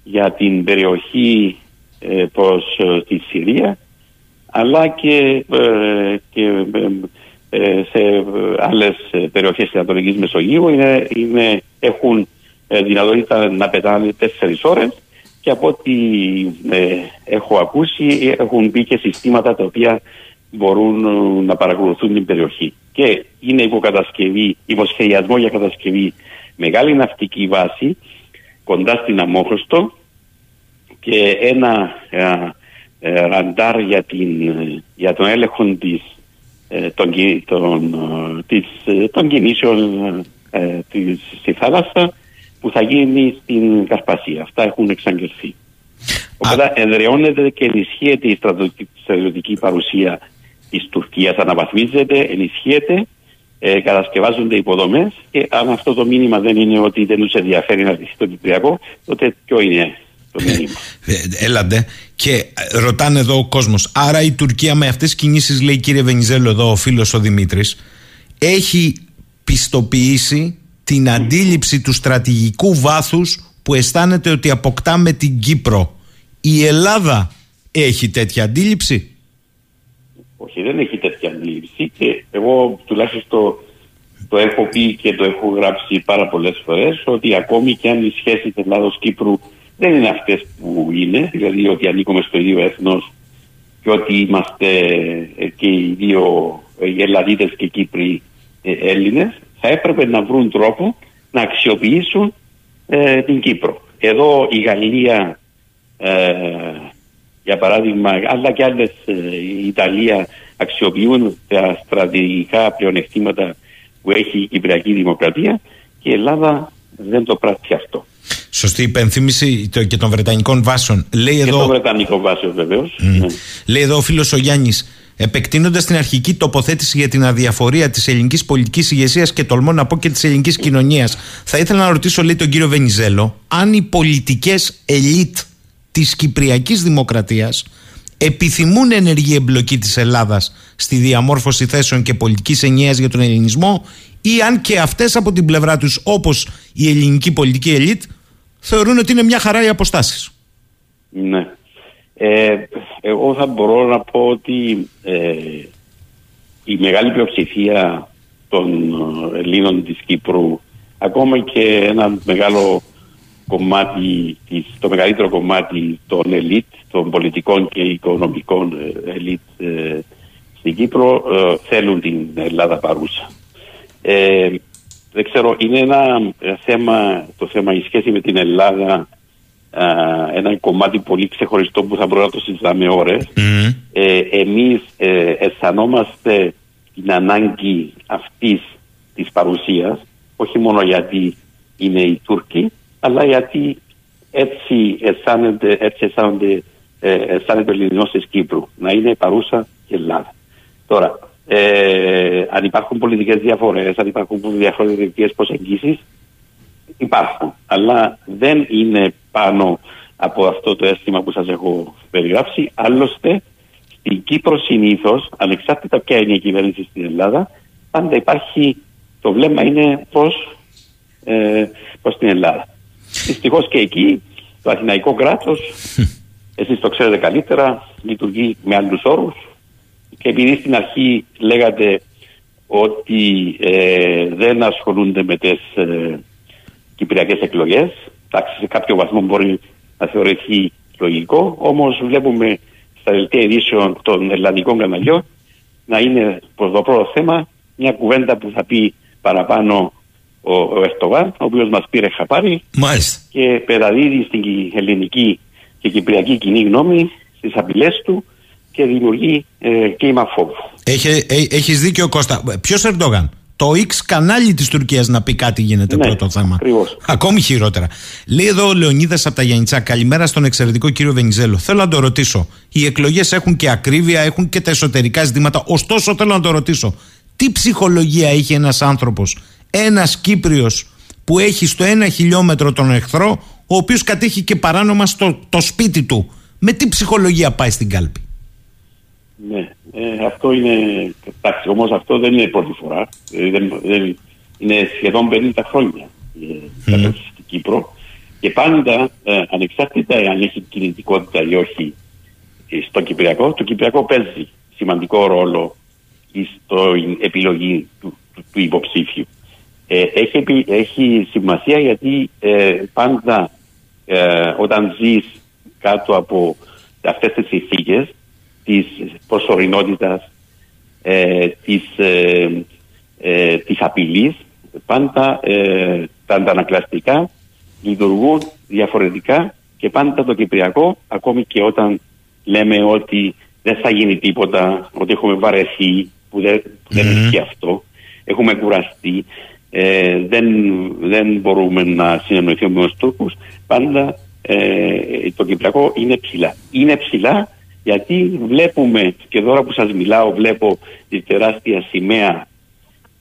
για την περιοχή ε, προς ε, τη Συρία αλλά και, ε, και ε, ε, σε ε, άλλες ε, περιοχές της Ανατολικής Μεσογείου. Είναι, είναι, έχουν ε, δυνατότητα να πετάνε τέσσερις ώρες και από ό,τι ε, έχω ακούσει έχουν μπει και συστήματα τα οποία μπορούν ε, να παρακολουθούν την περιοχή. Και είναι υποκατασκευή, υποσχεδιασμό για κατασκευή μεγάλη ναυτική βάση κοντά στην Αμόχωστο και ένα ε, ε, ραντάρ για, την, ε, για τον έλεγχο της, ε, των, κι- των, ε, της, ε, των κινήσεων ε, της, στη θάλασσα που θα γίνει στην Καρπασία. Αυτά έχουν εξαγγελθεί. Οπότε εδραιώνεται και ενισχύεται η στρατιωτική, στρατιωτική παρουσία της Τουρκίας, αναβαθμίζεται, ενισχύεται, ε, κατασκευάζονται υποδομές και αν αυτό το μήνυμα δεν είναι ότι δεν τους ενδιαφέρει να λυθεί το Κυπριακό, τότε ποιο είναι το μήνυμα; Ε, Έλαντε. Και ε, ρωτάνε εδώ ο κόσμος. Άρα η Τουρκία με αυτές τις κινήσεις, λέει κύριε Βενιζέλο, εδώ ο φίλος ο Δημήτρης, έχει πιστοποιήσει την αντίληψη του στρατηγικού βάθους που αισθάνεται ότι αποκτά με την Κύπρο. Η Ελλάδα έχει τέτοια αντίληψη; Όχι, δεν έχει τέτοια αντίληψη και εγώ τουλάχιστον το, το έχω πει και το έχω γράψει πάρα πολλές φορές ότι ακόμη και αν οι σχέσεις Ελλάδος-Κύπρου δεν είναι αυτές που είναι, δηλαδή ότι ανήκουμε στο ίδιο έθνος και ότι είμαστε ε, και οι δύο ε, οι Ελλαδίτες και Κύπροι ε, Έλληνες, θα έπρεπε να βρουν τρόπο να αξιοποιήσουν ε, την Κύπρο. Εδώ η Γαλλία ε, για παράδειγμα, αλλά και άλλες, ε, η Ιταλία αξιοποιούν τα στρατηγικά πλεονεκτήματα που έχει η Κυπριακή Δημοκρατία και η Ελλάδα δεν το πράττει αυτό. Σωστή υπενθύμηση το- και των Βρετανικών βάσεων. Λέει Και εδώ. το Βρετανικό βάσιο βεβαίως. Μμ. Λέει εδώ ο φίλος ο Γιάννης, επεκτείνοντας την αρχική τοποθέτηση για την αδιαφορία της ελληνικής πολιτικής ηγεσίας και τολμώ να πω και της ελληνικής κοινωνίας, θα ήθελα να ρωτήσω, λέει τον κύριο Βενιζέλο, αν οι πολιτικές ελίτ της Κυπριακής Δημοκρατίας επιθυμούν ενεργή εμπλοκή της Ελλάδας στη διαμόρφωση θέσεων και πολιτικής ενιαίας για τον ελληνισμό ή αν και αυτές από την πλευρά τους όπως η ελληνική πολιτική ελίτ θεωρούν ότι είναι μια χαρά οι αποστάσεις. Ναι. Ε, εγώ θα μπορώ να πω ότι ε, η μεγάλη πλειοψηφία των ε, Ελλήνων της Κύπρου ακόμα και ένα μεγάλο κομμάτι, της, το μεγαλύτερο κομμάτι των ελίτ, των πολιτικών και οικονομικών ε, ελίτ ε, στην Κύπρο ε, θέλουν την Ελλάδα παρούσα. Ε, δεν ξέρω, είναι ένα ε, θέμα, το θέμα η σχέση με την Ελλάδα α, ένα κομμάτι πολύ ξεχωριστό που θα μπορούμε να το συζητάμε ώρες. Ε, εμείς ε, αισθανόμαστε την ανάγκη αυτής της παρουσίας όχι μόνο γιατί είναι οι Τούρκοι αλλά γιατί έτσι αισθάνεται, έτσι αισθάνονται, ε, αισθάνεται ο ελληνικός της Κύπρου να είναι παρούσα η Ελλάδα. Τώρα, ε, αν υπάρχουν πολιτικές διαφορές, αν υπάρχουν διαφορετικές προσεγγίσεις, υπάρχουν. Αλλά δεν είναι πάνω από αυτό το αίσθημα που σας έχω περιγράψει. Άλλωστε, στην Κύπρο συνήθως, ανεξάρτητα ποια είναι η κυβέρνηση στην Ελλάδα, πάντα υπάρχει, το βλέμμα είναι προς, ε, προς την Ελλάδα. Δυστυχώς και εκεί το αθηναϊκό κράτος, *laughs* εσείς το ξέρετε καλύτερα, λειτουργεί με άλλους όρους και επειδή στην αρχή λέγατε ότι ε, δεν ασχολούνται με τις ε, κυπριακές εκλογές, εντάξει, σε κάποιο βαθμό μπορεί να θεωρηθεί λογικό, όμως βλέπουμε στα δελτία ειδήσεων των ελλαδικών καναλιών να είναι προς το πρώτο θέμα μια κουβέντα που θα πει παραπάνω ο, ο Ερτογάν, ο οποίος μας πήρε χαπάρι Μάλιστα. και περαδίδει στην κυ- ελληνική και κυπριακή κοινή γνώμη στις απειλές του και δημιουργεί ε, κλίμα φόβου. Έχει, ε, έχεις δίκιο Κώστα. Ποιος Ερντόγαν. Το X κανάλι της Τουρκίας να πει κάτι γίνεται Ναι, πρώτο θέμα. ακριβώς. Ακόμη χειρότερα. Λέει εδώ ο Λεωνίδας από τα Γιάννητσά. Καλημέρα στον εξαιρετικό κύριο Βενιζέλο. Θέλω να το ρωτήσω. Οι εκλογές έχουν και ακρίβεια, έχουν και τα εσωτερικά ζητήματα. Ωστόσο θέλω να το ρωτήσω. Τι ψυχολογία έχει ένας άνθρωπος, ένας Κύπριος που έχει στο ένα χιλιόμετρο τον εχθρό, ο οποίος κατέχει και παράνομα στο το σπίτι του. Με τι ψυχολογία πάει στην κάλπη; Ναι, ε, αυτό είναι. Εντάξει, όμως αυτό δεν είναι πρώτη φορά. Ε, δεν, δεν, είναι σχεδόν 50 χρόνια ε, κατάσταση στην Κύπρο. Και πάντα, ε, ανεξάρτητα αν έχει κινητικότητα ή όχι ε, στο Κυπριακό, το Κυπριακό παίζει σημαντικό ρόλο στην επιλογή του, του, του υποψήφιου. Ε, έχει, επι- έχει σημασία γιατί ε, πάντα ε, όταν ζεις κάτω από αυτές τις συνθήκες της προσωρινότητας, ε, της, ε, ε, της απειλής, πάντα ε, τα αντανακλαστικά λειτουργούν διαφορετικά και πάντα το Κυπριακό, ακόμη και όταν λέμε ότι δεν θα γίνει τίποτα, ότι έχουμε βαρεθεί, που δεν, που δεν ισχύει αυτό, έχουμε κουραστεί, ε, δεν, δεν μπορούμε να συνεννοηθούμε με τους Τούρκους, πάντα ε, το Κυπριακό είναι ψηλά. Είναι ψηλά γιατί βλέπουμε και τώρα που σας μιλάω βλέπω τη τεράστια σημαία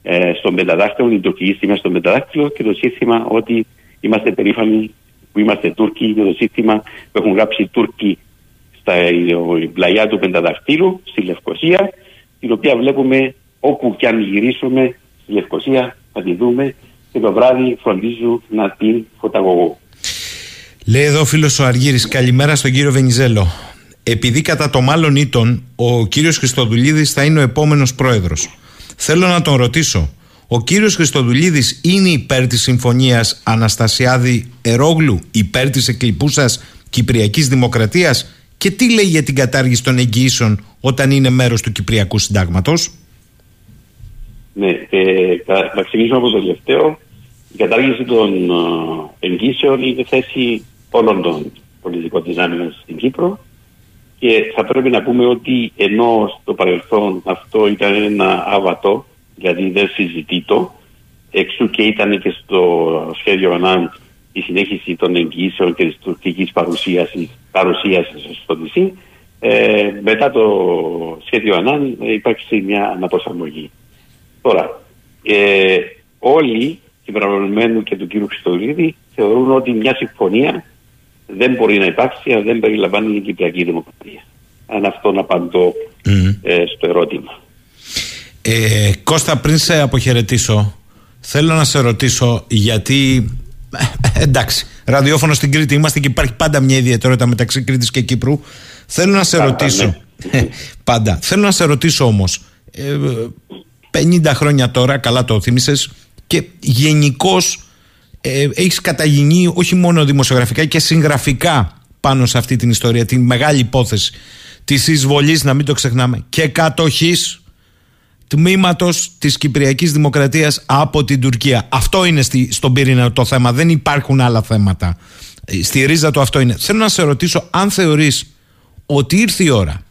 ε, στον πενταδάκτυλο, την τουρκική σημαία στον πενταδάκτυλο και το σύστημα ότι είμαστε περήφανοι που είμαστε Τούρκοι για το σύστημα που έχουν γράψει οι Τούρκοι στα πλαγιά του πενταδακτύλου στη Λευκοσία την οποία βλέπουμε όπου και αν γυρίσουμε στη Λευκοσία θα τη δούμε και το βράδυ φροντίζω να την φωταγωγώ. Λέει εδώ ο φίλος ο Αργύρης, καλημέρα στον κύριο Βενιζέλο. Επειδή κατά το μάλλον ήτον ο κύριος Χριστοδουλίδης θα είναι ο επόμενος πρόεδρος. Θέλω να τον ρωτήσω, ο κύριος Χριστοδουλίδης είναι υπέρ της συμφωνίας Αναστασιάδη Ερόγλου, υπέρ της εκλειπούσας Κυπριακής Δημοκρατίας; Και τι λέει για την κατάργηση των εγγυήσεων όταν είναι μέρος του Κυπριακού Συντάγματος; Ναι, ε, θα ξεκινήσουμε από το τελευταίο. Η κατάργηση των ε, εγγύσεων είναι θέση όλων των πολιτικών δυνάμεων στην Κύπρο και θα πρέπει να πούμε ότι ενώ στο παρελθόν αυτό ήταν ένα άβατο, δηλαδή δεν συζητεί το, εξού και ήταν και στο σχέδιο ΑΝΑΝ η συνέχιση των εγγύσεων και της τουρκικής παρουσίασης, παρουσίασης στο νησί, ε, μετά το σχέδιο ΑΝΑΝ ε, υπάρχει μια αναπροσαρμογή. Τώρα, ε, όλοι συμπεριλαμβανομένου και του κ. Χριστοδουλίδη θεωρούν ότι μια συμφωνία δεν μπορεί να υπάρξει αν δεν περιλαμβάνει την Κυπριακή Δημοκρατία. Αν αυτόν απαντώ ε, στο ερώτημα. Ε, Κώστα, πριν σε αποχαιρετήσω, θέλω να σε ρωτήσω γιατί. Ε, εντάξει, ραδιόφωνο στην Κρήτη είμαστε και υπάρχει πάντα μια ιδιαιτερότητα μεταξύ Κρήτης και Κύπρου. Θέλω να σε πάντα, ρωτήσω. Ναι. *laughs* πάντα. Θέλω να σε ρωτήσω όμως. Ε, 50 χρόνια τώρα, καλά το θύμισες, και γενικώς ε, έχεις καταγινεί όχι μόνο δημοσιογραφικά και συγγραφικά πάνω σε αυτή την ιστορία, την μεγάλη υπόθεση της εισβολής, να μην το ξεχνάμε, και κατοχής τμήματος της Κυπριακής Δημοκρατίας από την Τουρκία. Αυτό είναι στη, στον πυρήνα το θέμα. Δεν υπάρχουν άλλα θέματα. Ε, στη ρίζα του αυτό είναι. Θέλω να σε ρωτήσω αν θεωρείς ότι ήρθε η ώρα,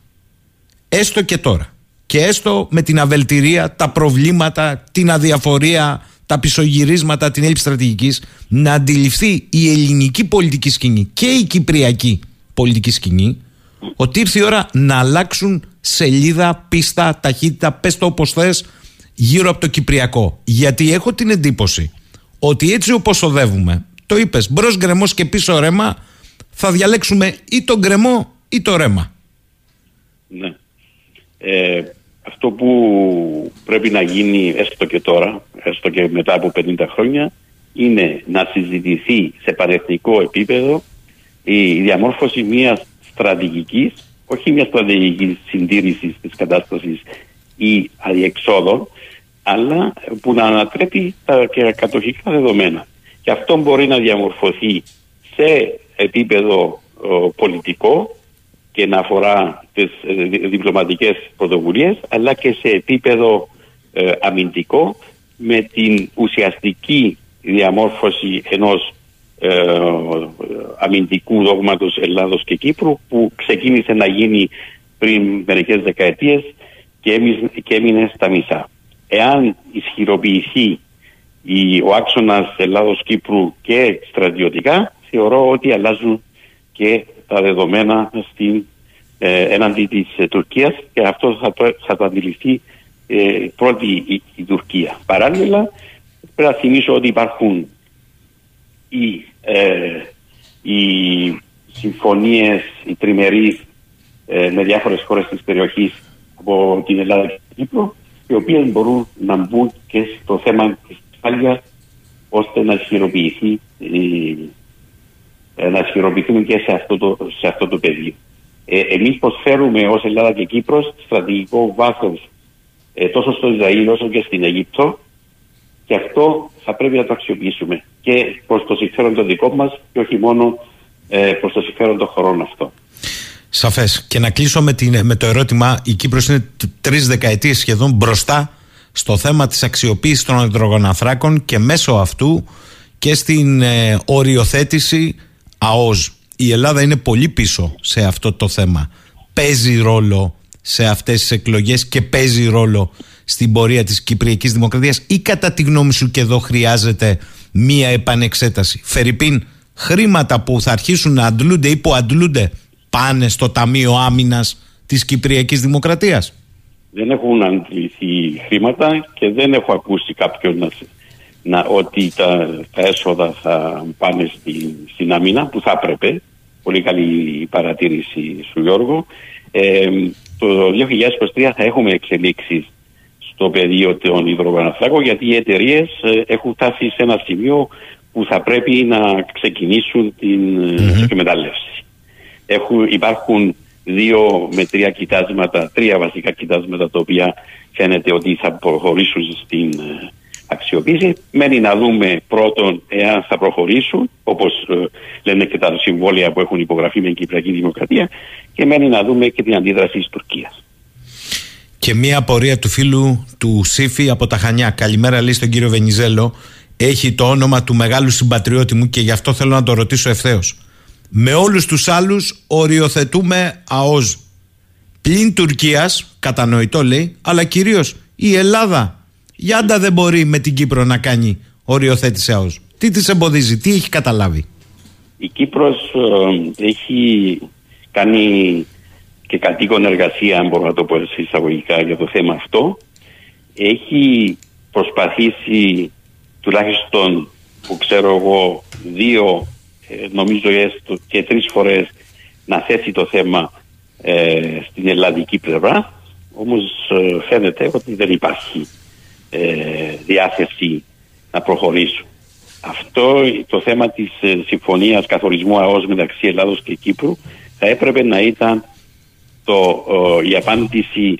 έστω και τώρα, και έστω με την αβελτηρία, τα προβλήματα, την αδιαφορία, τα πισωγυρίσματα, την έλλειψη στρατηγικής, να αντιληφθεί η ελληνική πολιτική σκηνή και η κυπριακή πολιτική σκηνή ότι ήρθε η ώρα να αλλάξουν σελίδα, πίστα, ταχύτητα, πες το όπως θες, γύρω από το Κυπριακό. Γιατί έχω την εντύπωση ότι έτσι όπως οδεύουμε, το είπες, μπρος γκρεμός και πίσω ρέμα, θα διαλέξουμε ή το γκρεμό ή το ρέμα. Ναι. Ε, αυτό που πρέπει να γίνει έστω και τώρα, έστω και μετά από 50 χρόνια, είναι να συζητηθεί σε πανεθνικό επίπεδο η διαμόρφωση μιας στρατηγικής, όχι μιας στρατηγικής συντήρησης της κατάστασης ή αδιεξόδων, αλλά που να ανατρέπει τα κατοχικά δεδομένα. Και αυτό μπορεί να διαμορφωθεί σε επίπεδο πολιτικό, και να αφορά τις ε, διπλωματικές πρωτοβουλίες αλλά και σε επίπεδο ε, αμυντικό με την ουσιαστική διαμόρφωση ενός ε, αμυντικού δόγματος Ελλάδος και Κύπρου που ξεκίνησε να γίνει πριν μερικές δεκαετίες και, και έμεινε στα μισά. Εάν ισχυροποιηθεί η, ο άξονας Ελλάδος-Κύπρου και στρατιωτικά θεωρώ ότι αλλάζουν και τα δεδομένα στην, ε, έναντι της ε, Τουρκίας και αυτό θα το, θα το αντιληφθεί ε, πρώτη η, Τουρκία. Παράλληλα πρέπει να θυμίσω ότι υπάρχουν οι, ε, οι συμφωνίες, οι τριμερείς ε, με διάφορες χώρες της περιοχής από την Ελλάδα και την Κύπρο οι οποίες μπορούν να μπουν και στο θέμα της ασφάλειας ώστε να ισχυροποιηθεί ε, να ισχυροποιηθούμε και σε αυτό το, σε αυτό το πεδίο. Ε, εμείς προσφέρουμε ως Ελλάδα και Κύπρος στρατηγικό βάθος ε, τόσο στο Ισραήλ όσο και στην Αίγυπτο και αυτό θα πρέπει να το αξιοποιήσουμε και προς το συμφέρον των δικών μας και όχι μόνο ε, προς το συμφέρον των χωρών αυτό. Σαφές. Και να κλείσω με, την, με το ερώτημα: Η Κύπρος είναι τρεις δεκαετίες σχεδόν μπροστά στο θέμα της αξιοποίησης των υδρογοναθράκων και μέσω αυτού και στην ε, οριοθέτηση ΑΟΣ. Η Ελλάδα είναι πολύ πίσω σε αυτό το θέμα. Παίζει ρόλο σε αυτές τις εκλογές και παίζει ρόλο στην πορεία της Κυπριακής Δημοκρατίας ή κατά τη γνώμη σου και εδώ χρειάζεται μία επανεξέταση; Φερρυπίν, χρήματα που θα αρχίσουν να αντλούνται ή που αντλούνται πάνε στο Ταμείο Άμυνας της Κυπριακής Δημοκρατίας; Δεν έχουν αντιληφθεί χρήματα και δεν έχω ακούσει κάποιον να, να, ότι τα, τα έσοδα θα πάνε στη, στην άμυνα που θα έπρεπε. Πολύ καλή παρατήρηση σου Γιώργο. Ε, το 2023 θα έχουμε εξελίξεις στο πεδίο των υδρογοναθράκων γιατί οι εταιρείες έχουν φτάσει σε ένα σημείο που θα πρέπει να ξεκινήσουν την mm εκμετάλλευση. Έχουν, υπάρχουν δύο με τρία κοιτάσματα, τρία βασικά κοιτάσματα τα οποία φαίνεται ότι θα προχωρήσουν στην ε, αξιοποίηση. Μένει να δούμε πρώτον εάν θα προχωρήσουν, όπως ε, λένε και τα συμβόλαια που έχουν υπογραφεί με την Κυπριακή Δημοκρατία και μένει να δούμε και την αντίδραση της Τουρκίας. Και μία απορία του φίλου του Σύφη από τα Χανιά. Καλημέρα, λέει στον κύριο Βενιζέλο. Έχει το όνομα του μεγάλου συμπατριώτη μου και γι' αυτό θέλω να το ρωτήσω ευθέως. Με όλους τους άλλους οριοθετούμε ΑΟΖ. Πλην Τουρκίας, κατανοητό λέει, αλλά κυρίως η Ελλάδα. Γιάντα δεν μπορεί με την Κύπρο να κάνει οριοθέτηση ΑΟΖ. Τι της εμποδίζει, τι έχει καταλάβει; Η Κύπρος ε, έχει κάνει και κατοίκον εργασία, αν μπορώ να το πω εισαγωγικά για το θέμα αυτό. Έχει προσπαθήσει τουλάχιστον που ξέρω εγώ δύο ε, νομίζω έστω και τρεις φορές να θέσει το θέμα ε, στην ελλαδική πλευρά όμως ε, φαίνεται ότι δεν υπάρχει διάθεση να προχωρήσουν. Αυτό το θέμα της συμφωνίας καθορισμού ΑΟΣ μεταξύ Ελλάδος και Κύπρου θα έπρεπε να ήταν το, η απάντηση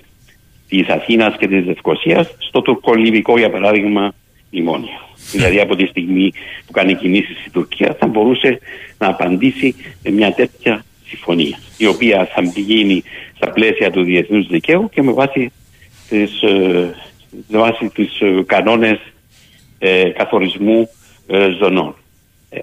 της Αθήνας και της Δευκοσίας στο τουρκολιβικό για παράδειγμα λιμόνια. Δηλαδή από τη στιγμή που κάνει κινήσεις η Τουρκία θα μπορούσε να απαντήσει με μια τέτοια συμφωνία η οποία θα πηγαίνει στα πλαίσια του διεθνούς δικαίου και με βάση τις, ε, με βάση τις ε, κανόνες ε, καθορισμού ζωνών.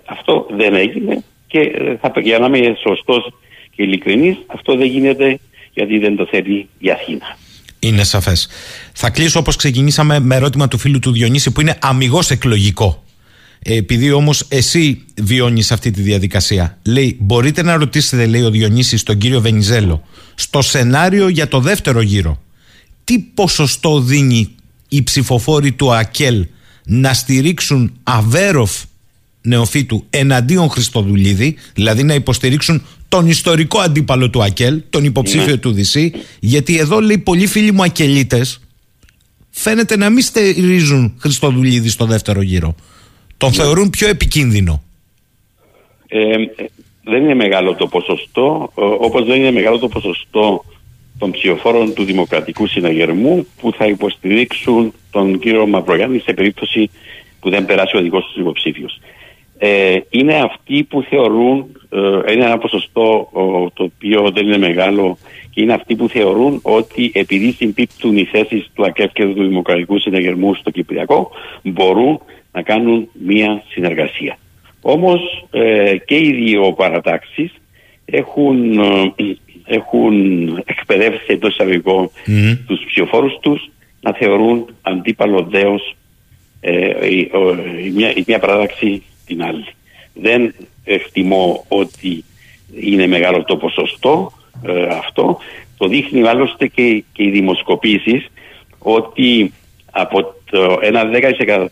αυτό δεν έγινε και θα, για να είμαι σωστός και ειλικρινής αυτό δεν γίνεται γιατί δεν το θέλει η Αθήνα. Είναι σαφές. Θα κλείσω όπως ξεκινήσαμε με ερώτημα του φίλου του Διονύση που είναι αμυγός εκλογικό. Ε, επειδή όμως εσύ βιώνεις αυτή τη διαδικασία. Λέει, μπορείτε να ρωτήσετε, λέει ο Διονύσης, τον κύριο Βενιζέλο, στο σενάριο για το δεύτερο γύρο, τι ποσοστό δίνει οι ψηφοφόροι του ΑΚΕΛ να στηρίξουν Αβέροφ νεοφύτου εναντίον Χριστοδουλίδη, δηλαδή να υποστηρίξουν τον ιστορικό αντίπαλο του ΑΚΕΛ, τον υποψήφιο ναι. του ΔυσσΥ, γιατί εδώ λέει πολλοί φίλοι μου ακελίτες φαίνεται να μην στηρίζουν Χριστοδουλίδη στο δεύτερο γύρο. Τον ναι. θεωρούν πιο επικίνδυνο. Ε, δεν είναι μεγάλο το ποσοστό, όπως δεν είναι μεγάλο το ποσοστό των ψηφοφόρων του Δημοκρατικού Συναγερμού που θα υποστηρίξουν τον κύριο Μαυρογιάννη σε περίπτωση που δεν περάσει ο δικός του υποψήφιος ε, είναι αυτοί που θεωρούν, ε, είναι ένα ποσοστό το οποίο δεν είναι μεγάλο και είναι αυτοί που θεωρούν ότι επειδή συμπίπτουν οι θέσεις του ΑΚΕΦ και του Δημοκρατικού Συναγερμού στο Κυπριακό μπορούν να κάνουν μία συνεργασία. Όμως ε, και οι δύο παρατάξεις έχουν, ε, έχουν εκπαιδεύσει εντός εισαγωγικών mm. τους ψηφοφόρους τους να θεωρούν αντίπαλο δέος ε, η, μια, η μια παράταξη την άλλη. Δεν εκτιμώ ότι είναι μεγάλο το ποσοστό ε, αυτό. Το δείχνει άλλωστε και, και οι δημοσκοπήσεις ότι από το ένα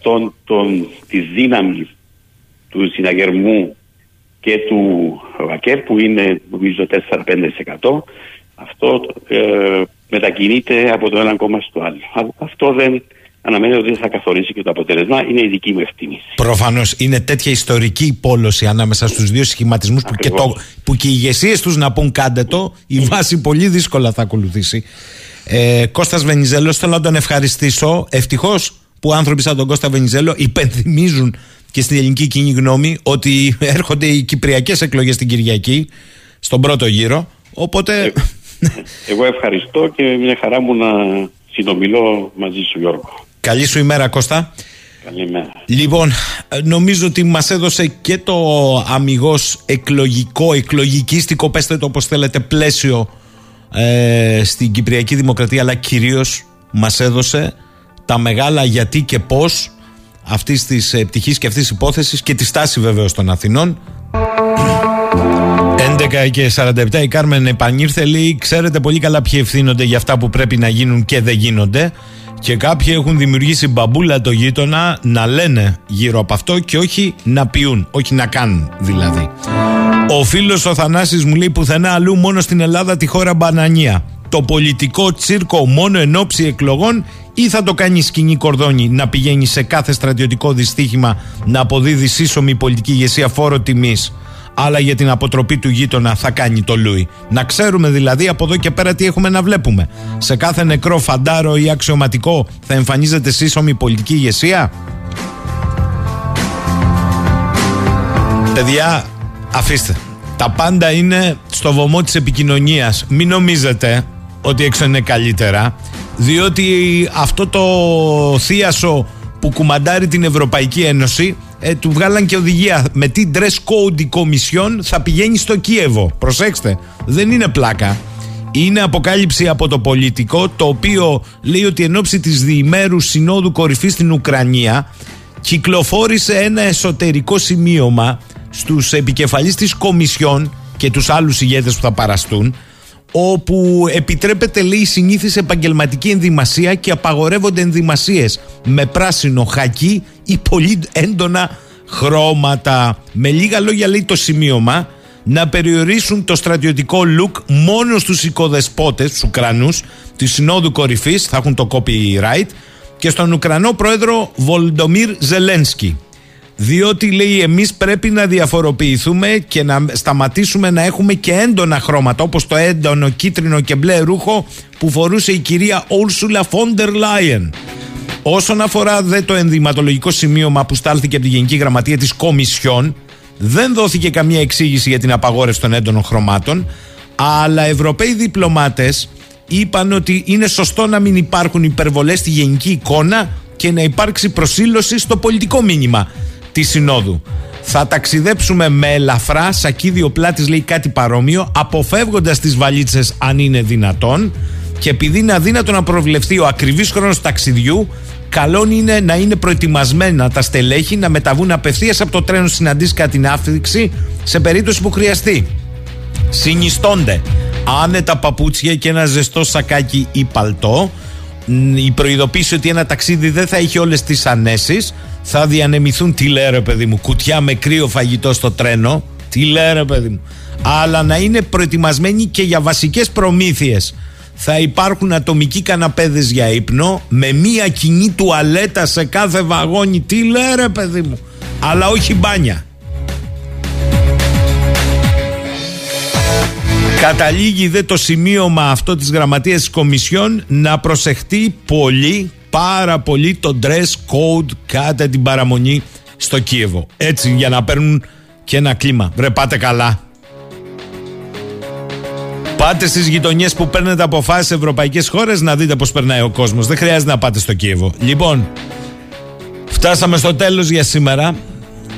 10% των, της δύναμης του συναγερμού και του ΒΑΚΕΡ που είναι νομίζω 4-5% αυτό ε, μετακινείται από το ένα κόμμα στο άλλο. Αυτό δεν αναμένεται ότι δεν θα καθορίσει και το αποτέλεσμα. Είναι η δική μου ευθύνη. Προφανώς είναι τέτοια ιστορική πόλωση ανάμεσα στους δύο σχηματισμούς που, και που και οι ηγεσίες τους να πούν κάντε το, η βάση πολύ δύσκολα θα ακολουθήσει. Ε, Κώστας Βενιζέλος, θέλω να τον ευχαριστήσω. Ευτυχώς που άνθρωποι σαν τον Κώστα Βενιζέλο υπενθυμίζουν και στην ελληνική κοινή γνώμη ότι έρχονται οι κυπριακές εκλογές την Κυριακή στον πρώτο γύρο. Οπότε. Εγώ ευχαριστώ και μια χαρά μου να συνομιλώ μαζί σου Γιώργο. Καλή σου ημέρα, Κώστα. Καλημέρα. Λοιπόν, νομίζω ότι μας έδωσε και το αμυγός εκλογικό, εκλογικίστικο, πέστε το όπως θέλετε, πλαίσιο ε, στην Κυπριακή Δημοκρατία, αλλά κυρίως μας έδωσε τα μεγάλα γιατί και πώς αυτής της ε, πτυχής και αυτής της υπόθεσης και τη στάση βεβαίως των Αθηνών 11 και 47 η Κάρμεν επανήρθε λέει ξέρετε πολύ καλά ποιοι ευθύνονται για αυτά που πρέπει να γίνουν και δεν γίνονται και κάποιοι έχουν δημιουργήσει μπαμπούλα το γείτονα να λένε γύρω από αυτό και όχι να πιούν, όχι να κάνουν δηλαδή. Ο φίλος ο Θανάσης μου λέει πουθενά αλλού μόνο στην Ελλάδα τη χώρα μπανανία. Το πολιτικό τσίρκο μόνο εν ώψη εκλογών ή θα το κάνει σκηνή κορδόνι να πηγαίνει σε κάθε στρατιωτικό δυστύχημα να αποδίδει σύσσωμη πολιτική ηγεσία φόρο τιμής αλλά για την αποτροπή του γείτονα θα κάνει το Λούι. Να ξέρουμε δηλαδή από εδώ και πέρα τι έχουμε να βλέπουμε. Σε κάθε νεκρό φαντάρο ή αξιωματικό θα εμφανίζεται σύσσωμη πολιτική ηγεσία; Παιδιά, αφήστε. Τα πάντα είναι στο βωμό της επικοινωνίας. Μην νομίζετε ότι έξω είναι καλύτερα, διότι αυτό το θίασο που κουμαντάρει την Ευρωπαϊκή Ένωση ε, του βγάλαν και οδηγία με τι dress code η Κομισιόν θα πηγαίνει στο Κίεβο. Προσέξτε, δεν είναι πλάκα. Είναι αποκάλυψη από το πολιτικό το οποίο λέει ότι εν ώψη της διημέρους συνόδου κορυφής στην Ουκρανία κυκλοφόρησε ένα εσωτερικό σημείωμα στους επικεφαλείς της Κομισιόν και τους άλλους ηγέτες που θα παραστούν όπου επιτρέπεται λέει η συνήθις επαγγελματική ενδυμασία και απαγορεύονται ενδυμασίες με πράσινο χακί ή πολύ έντονα χρώματα. Με λίγα λόγια λέει το σημείωμα να περιορίσουν το στρατιωτικό look μόνο στους οικοδεσπότες, τους Ουκρανούς της Συνόδου Κορυφής, θα έχουν το copyright και στον Ουκρανό πρόεδρο Βολντομίρ Ζελένσκι διότι λέει εμείς πρέπει να διαφοροποιηθούμε και να σταματήσουμε να έχουμε και έντονα χρώματα όπως το έντονο κίτρινο και μπλε ρούχο που φορούσε η κυρία Ursula von der Leyen. Όσον αφορά δε το ενδυματολογικό σημείωμα που στάλθηκε από τη Γενική Γραμματεία της Κομισιόν δεν δόθηκε καμία εξήγηση για την απαγόρευση των έντονων χρωμάτων αλλά Ευρωπαίοι διπλωμάτες είπαν ότι είναι σωστό να μην υπάρχουν υπερβολές στη γενική εικόνα και να υπάρξει προσήλωση στο πολιτικό μήνυμα τη Συνόδου. Θα ταξιδέψουμε με ελαφρά σακίδιο πλάτης, λέει κάτι παρόμοιο, αποφεύγοντας τις βαλίτσες αν είναι δυνατόν. Και επειδή είναι αδύνατο να προβλεφθεί ο ακριβής χρόνος ταξιδιού, καλό είναι να είναι προετοιμασμένα τα στελέχη να μεταβούν απευθείας από το τρένο συναντήσεις κατά την άφηξη σε περίπτωση που χρειαστεί. Συνιστώνται άνετα παπούτσια και ένα ζεστό σακάκι ή παλτό. Η προειδοποίηση ότι ένα ταξίδι δεν θα έχει όλες τις ανέσεις θα διανεμηθούν, τι λέει παιδί μου, κουτιά με κρύο φαγητό στο τρένο. Τι λέει παιδί μου. Αλλά να είναι προετοιμασμένοι και για βασικές προμήθειες. Θα υπάρχουν ατομικοί καναπέδες για ύπνο με μία κοινή τουαλέτα σε κάθε βαγόνι. Τι λέει παιδί μου. Αλλά όχι μπάνια. Καταλήγει δε το σημείωμα αυτό της γραμματείας της Κομισιόν να προσεχτεί πολύ πάρα πολύ το dress code κατά την παραμονή στο Κίεβο. Έτσι για να παίρνουν και ένα κλίμα. Βρε πάτε καλά. Πάτε στις γειτονιές που παίρνετε αποφάσεις σε ευρωπαϊκές χώρες να δείτε πώς περνάει ο κόσμος. Δεν χρειάζεται να πάτε στο Κίεβο. Λοιπόν, φτάσαμε στο τέλος για σήμερα.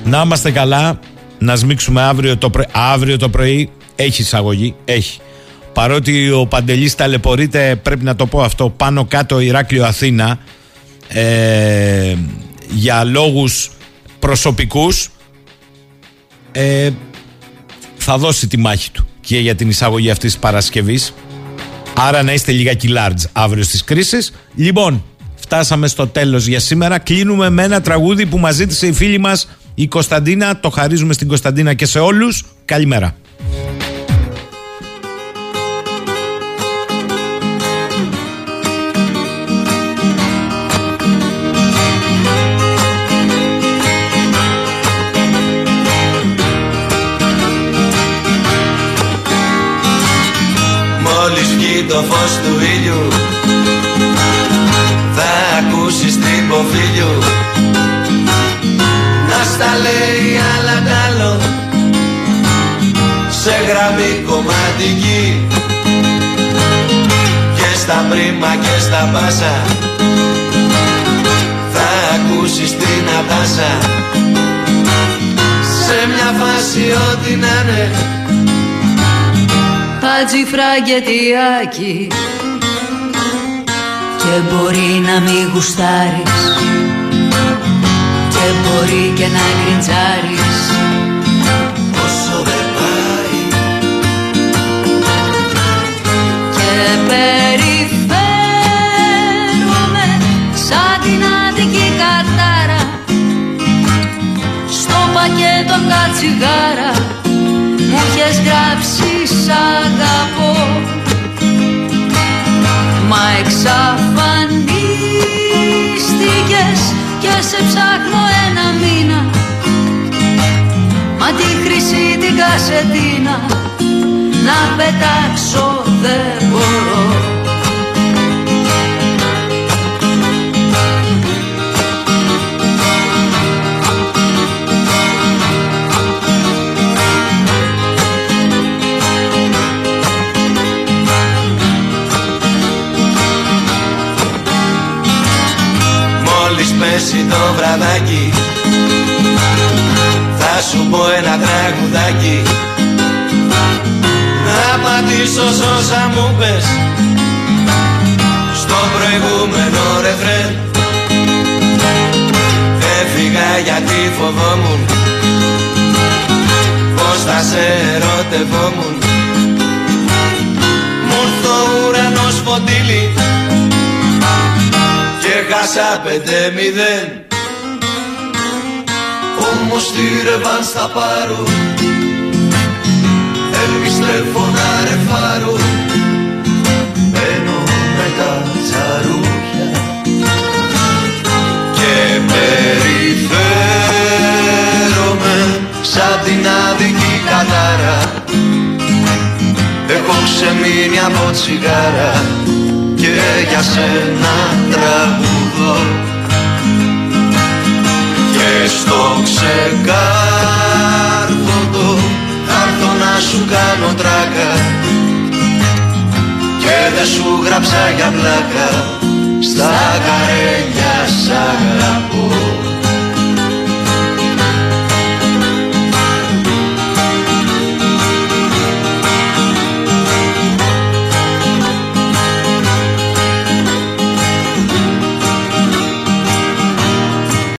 Να είμαστε καλά. Να σμίξουμε αύριο το πρωί. Αύριο το πρωί έχει εισαγωγή. Έχει. Παρότι ο Παντελής ταλαιπωρείται, πρέπει να το πω αυτό, πάνω κάτω Ηράκλειο Αθήνα ε, για λόγους προσωπικούς ε, θα δώσει τη μάχη του και για την εισαγωγή αυτής της Παρασκευής. Άρα να είστε λιγάκι large αύριο στις κρίσεις. Λοιπόν, φτάσαμε στο τέλος για σήμερα. Κλείνουμε με ένα τραγούδι που μας ζήτησε η φίλη μας η Κωνσταντίνα. Το χαρίζουμε στην Κωνσταντίνα και σε όλους. Καλημέρα. Το φως του ήλιου. Θα ακούσεις τρυποφίλιου Να τα λέει άλλα τ' άλλο. Σε γραμμή κομματική. Και στα πρίμα και στα μπάσα Θα ακούσεις την απάσα Σε μια φάση ό,τι να είναι Χατζηφραγκετιάκι Και μπορεί να μην γουστάρεις. Και μπορεί και να γκριντσάρεις. Όσο δεν πάει. Και περιφέρομαι Σαν την άδικη κατάρα. Στο πακέτο απ' τα τσιγάρα Μου είχες γράψει σ' αγαπώ. Μα εξαφανίστηκες και σε ψάχνω ένα μήνα. Μα τη χρυσή την κασετίνα να πετάξω δεν μπορώ πέσει το βραδάκι. Θα σου πω ένα τραγουδάκι. Να πατήσω σ' όσα μου πες. Στο προηγούμενο ρεφρέν. Έφυγα γιατί φοβόμουν. Πως θα σε ερωτευόμουν. Μου ήρθε ο ουρανός φωτίλι και χάσα πέντε μηδέν. Όμως τη ρεβάν θα πάρω. Επιστρέφω να ρεφάρω Μπαίνω με τα τσαρούχια. Και περιφέρομαι σαν την άδικη κατάρα. Έχω ξεμείνει από τσιγάρα και για σένα τραγουδώ και στο ξεκάρφωτο θα έρθω να σου κάνω τράκα και δεν σου γράψα για πλάκα στα καρέλια σ' αγαπώ